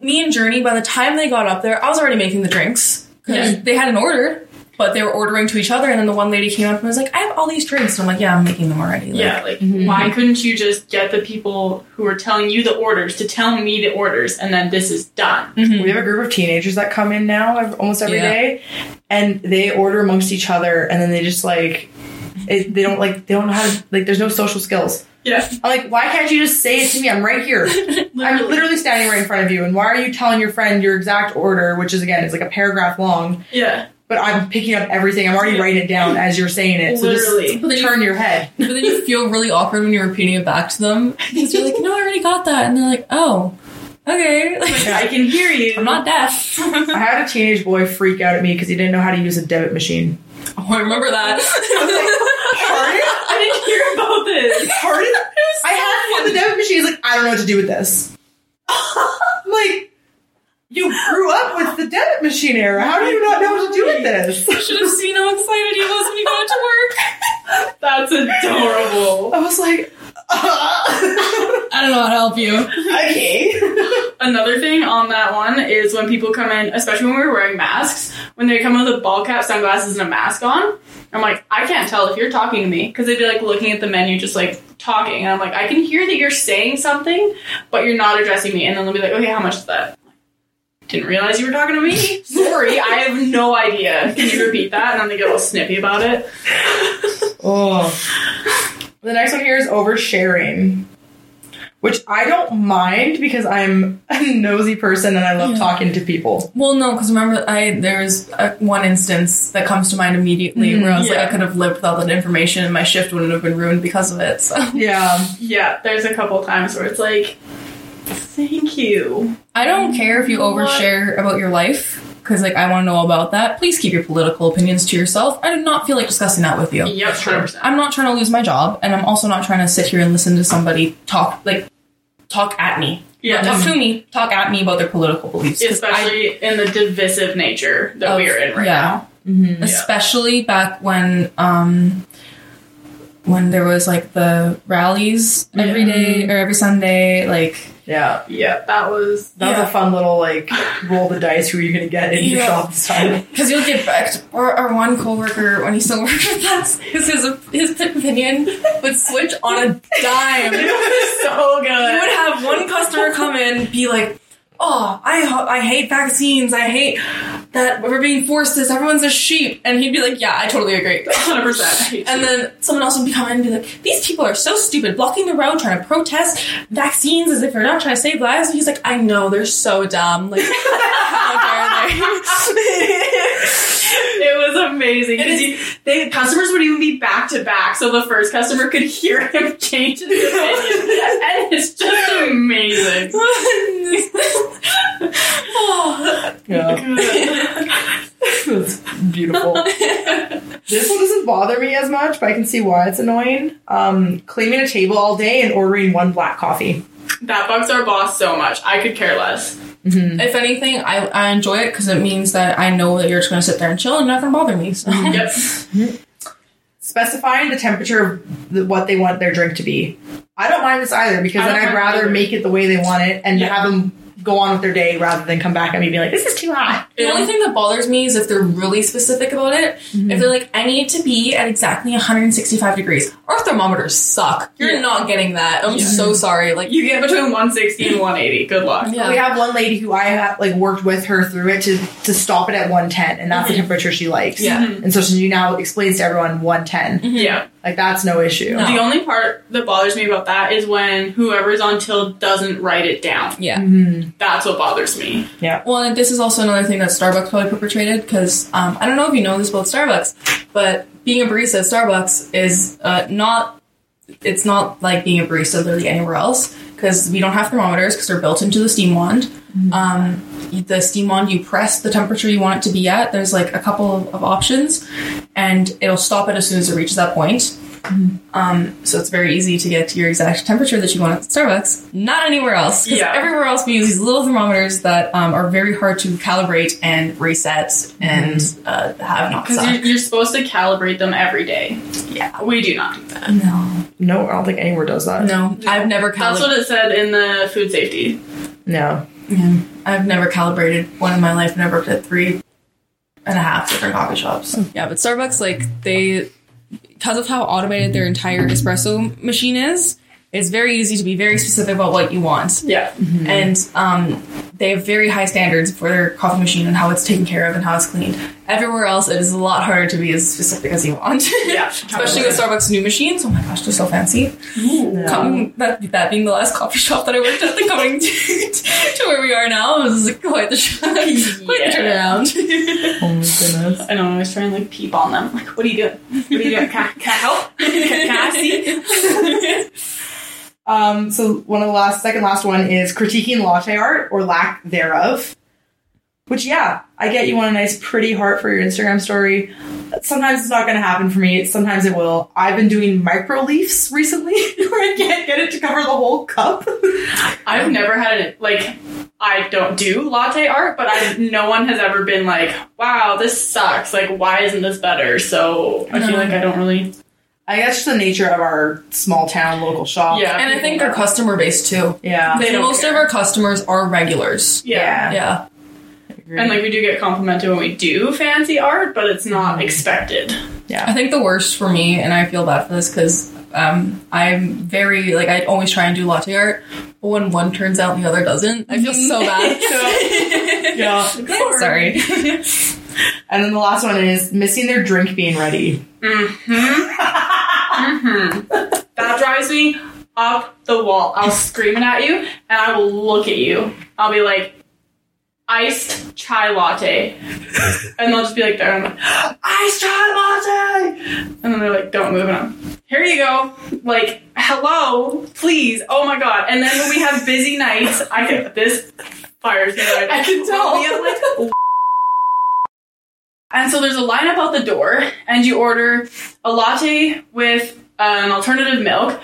me and Journey. By the time they got up there, I was already making the drinks because Yeah. they hadn't ordered, but they were ordering to each other, and then the one lady came up and was like, "I have all these drinks," and I'm like, "Yeah, I'm making them already." Like, Yeah, like why couldn't you just get the people who are telling you the orders to tell me the orders, and then this is done? Mhm. We have a group of teenagers that come in now almost every Yeah. day, and they order amongst each other, and then they just like it, they don't like they don't know how to like. There's no social skills. Yeah, I'm like, why can't you just say it to me? I'm right here. I'm literally standing right in front of you. And why are you telling your friend your exact order, which is again is like a paragraph long, yeah. But I'm picking up everything. I'm already writing it down as you're saying it. So Literally. just turn your head. But then you feel really awkward when you're repeating it back to them because you're like, "No, I already got that," and they're like, "Oh, okay." Like, I can hear you. I'm not deaf. I had a teenage boy freak out at me because he didn't know how to use a debit machine. oh, I remember that. Pardon? I didn't hear about this. Pardon? I had him on the debit machine. He's like, I don't know what to do with this. I'm like, you grew up with the debit machine era. How do you not know what to do with this? I should have seen how excited he was when he got to work. That's adorable. I was like, uh. I don't know how to help you. okay. Another thing on that one is when people come in, especially when we're wearing masks, when they come with a ball cap, sunglasses, and a mask on, I'm like, I can't tell if you're talking to me because they'd be like looking at the menu, just like talking, and I'm like, I can hear that you're saying something, but you're not addressing me, and then they'll be like, okay, how much is that? Didn't realize you were talking to me. Sorry, I have no idea. Can you repeat that? And then they get all snippy about it. Oh. The next one here is oversharing, which I don't mind because I'm a nosy person and I love Yeah. talking to people. Well, no, because remember, I there's uh one instance that comes to mind immediately where I was like. I could have lived without that information, and my shift wouldn't have been ruined because of it. So Yeah. Yeah, there's a couple times where it's like, thank you. I don't care if you overshare about your life. Because like I want to know about that. Please keep your political opinions to yourself. I do not feel like discussing that with you. Yep, 100%. I'm not trying to lose my job, and I'm also not trying to sit here and listen to somebody talk like talk at me. Yeah. Talk to me. Talk at me about their political beliefs. 'Cause I- especially in the divisive nature that of- we are in right yeah. now. especially back when um when there was like the rallies every day or every Sunday, like Yeah. Yeah, that was That was a fun little like roll the dice. Who are you going to get in your Yeah. shop this time? because you'll get back to our, our one coworker when he still worked with us, his his his opinion would switch on a dime. It was so good. You would have one customer come in be like, "Oh, I I hate vaccines. I hate that we're being forced this. Everyone's a sheep," and he'd be like, "Yeah, I totally agree." 100%. And then someone else would be coming and be like, "These people are so stupid, blocking the road, trying to protest vaccines as if they're not trying to save lives." And he's like, "I know they're so dumb. Like, how dare they?" it was amazing because they customers would even be back to back, so the first customer could hear him change his opinion, and it's just amazing. Oh. Yeah. It's beautiful. this one doesn't bother me as much, but I can see why it's annoying. Um, cleaning a table all day and ordering one black coffee. That bugs our boss so much. I could care less. If anything, I, I enjoy it because it means that I know that you're just going to sit there and chill and nothing bother me. So. Yep. Specifying the temperature of the, what they want their drink to be. I don't mind this either because I then I'd rather either. make it the way they want it and Yeah. have them go on with their day rather than come back at me being like, this is too hot. The only thing that bothers me is if they're really specific about it. If mm-hmm. they're like, I need to be at exactly 165 degrees. Our thermometers suck. You're Yeah. not getting that. I'm Yeah. so sorry. Like, You get between 160 and 180. Good luck. Yeah. We have one lady who I have like worked with her through it to to stop it at 110 and that's the temperature she likes. Yeah. Mm-hmm. And so she now explains to everyone 110. Mm-hmm. Yeah. Like that's no issue. No. The only part that bothers me about that is when whoever's on till doesn't write it down. yeah. Mm-hmm. That's what bothers me. Yeah. Well, and this is also another thing that Starbucks probably perpetrated because um, I don't know if you know this about Starbucks, but being a barista at Starbucks is uh, not. It's not like being a barista literally anywhere else because we don't have thermometers because they're built into the steam wand. Um, the steam wand, you press the temperature you want it to be at. There's like a couple of, of options, and it'll stop it as soon as it reaches that point. Um, so it's very easy to get to your exact temperature that you want at Starbucks. Not anywhere else. 'cause Yeah. everywhere else we use these little thermometers that um, are very hard to calibrate and reset and uh, have not Because you're, you're supposed to calibrate them every day. Yeah. We do not do that. No. No, I don't think anywhere does that. No. I've never That's calibrated. what it said in the food safety. No. Yeah. I've never calibrated one in my life. Never worked at three. and different coffee shops. Yeah, but Starbucks, like they, because of how automated their entire espresso machine is, it's very easy to be very specific about what you want. Yeah. And um, they have very high standards for their coffee machine and how it's taken care of and how it's cleaned. Everywhere else, it is a lot harder to be as specific as you want. Yeah. Especially with Starbucks new machines. Oh my gosh, they're so fancy. Coming, that, that being the last coffee shop that I worked at, the coming to, to where we are now is quite the, quite the turnaround. Oh my goodness. I know. I was trying to like peep on them. Like, what are you doing? What are you doing? Can, can I help? Can, can I see? Um, so one of the last, second last one is critiquing latte art or lack thereof. Which, yeah, I get you want a nice, pretty heart for your Instagram story. Sometimes it's not going to happen for me. Sometimes it will. I've been doing micro leafs recently, where I can't get it to cover the whole cup. I've never had it like. I don't do latte art, but I no one has ever been like, "Wow, this sucks. Like, why isn't this better?" So I feel like I don't really. I guess just the nature of our small town local shop. Yeah, And I think our customer base too. Yeah. They don't Most of our customers are regulars. Yeah. Yeah. and like we do get complimented when we do fancy art, but it's not mm-hmm. expected. Yeah, I think the worst for me, and I feel bad for this because um, I'm very like I always try and do latte art, but when one turns out and the other doesn't, I feel so mm-hmm. bad. yeah. Sorry. And then the last one is missing their drink being ready. Mm-hmm. Mm-hmm. That drives me up the wall. I'll scream it at you, and I will look at you. I'll be like, iced chai latte. And they'll just be like, there. I'm like, iced chai latte! And then they're like, don't move it on. Here you go. Like, hello, please. Oh my god. And then when we have busy nights, I can, this fires me right I can tell. We have, like, and so there's a line up out the door, and you order a latte with an alternative milk.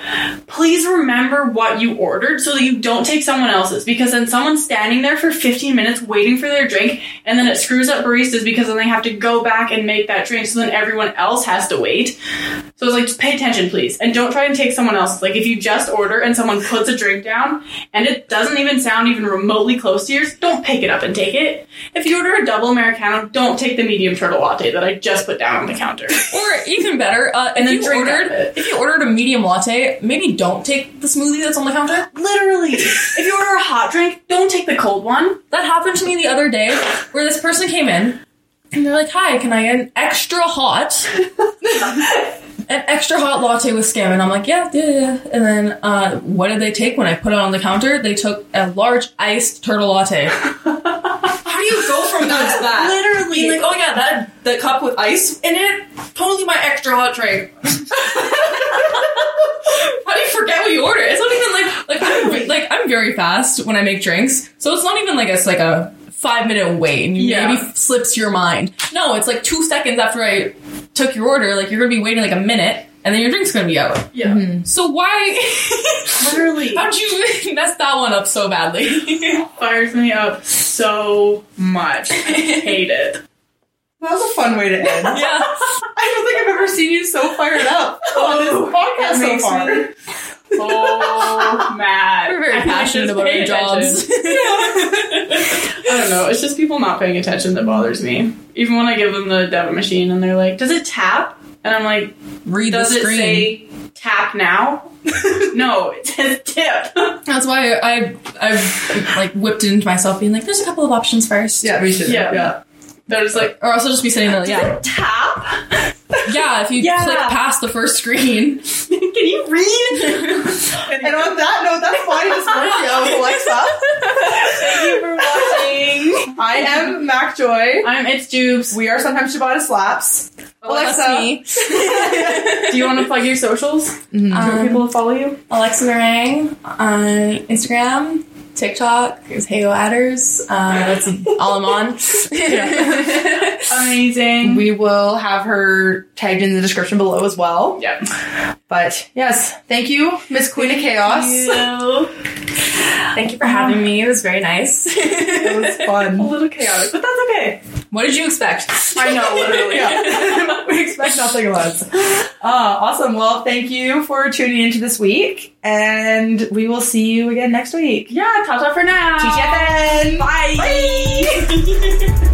Please remember what you ordered so that you don't take someone else's because then someone's standing there for 15 minutes waiting for their drink, and then it screws up baristas because then they have to go back and make that drink, so then everyone else has to wait. So it's like, just pay attention, please, and don't try and take someone else's. Like, if you just order and someone puts a drink down and it doesn't even sound even remotely close to yours, don't pick it up and take it. If you order a double Americano, don't take the medium turtle latte that I just put down on the counter. or even better, uh, And if then you drink ordered it. If you ordered a medium latte, maybe don't take the smoothie that's on the counter. Literally. if you order a hot drink, don't take the cold one. That happened to me the other day, where this person came in and they're like, "Hi, can I get an extra hot?" An extra hot latte with skim, and I'm like, yeah, yeah, yeah. And then, uh, what did they take when I put it on the counter? They took a large iced turtle latte. How do you go from that to that? Literally. Being like, oh yeah, that that cup with ice in it, totally my extra hot drink. How do you forget what you order? It's not even like like I'm like I'm very fast when I make drinks, so it's not even like it's like a five minute wait and you Yeah. maybe slips your mind. No, it's like two seconds after I took your order. Like you're gonna be waiting like a minute, and then your drink's gonna be out. Yeah. Mm-hmm. So why? Literally. How'd you mess that one up so badly? Fires me up so much. I hate it. That was a fun way to end. yeah. I don't think I've ever seen you so fired up on this oh, podcast That so far. me- Oh, mad. We're very passionate about our jobs. I don't know. It's just people not paying attention that bothers me. Even when I give them the debit machine and they're like, "Does it tap?" and I'm like, Read "Does the it say tap now?" no, it says tip. That's why I I've like whipped into myself, being like, "There's a couple of options first. Yeah, me too. Yeah. yeah. They're just like, Or also just be sitting there, yeah, "Tap? Yeah. If you Yeah. click past the first screen, Can you read?" And on that note, that's fine as Scorpio, Alexa. Thank you for watching. I am Mak Joy. I'm It's Jubes. We are sometimes Ciabatta Slaps. Alexa, Alexa. me, Do you want to plug your socials? Mm-hmm. For um, people to follow you? Alexa Narang on Instagram, TikTok is Heyo Adders. Uh, that's all I'm on. Amazing. We will have her tagged in the description below as well. yeah. But yes, thank you, Miss Queen of Chaos. Thank you for having me. It was very nice. It was fun. A little chaotic, but that's okay. what did you expect? I know, literally. Yeah. we expect nothing less. Uh, awesome. Well, thank you for tuning into this week, and we will see you again next week. Yeah, ta for now. TTFN. Bye.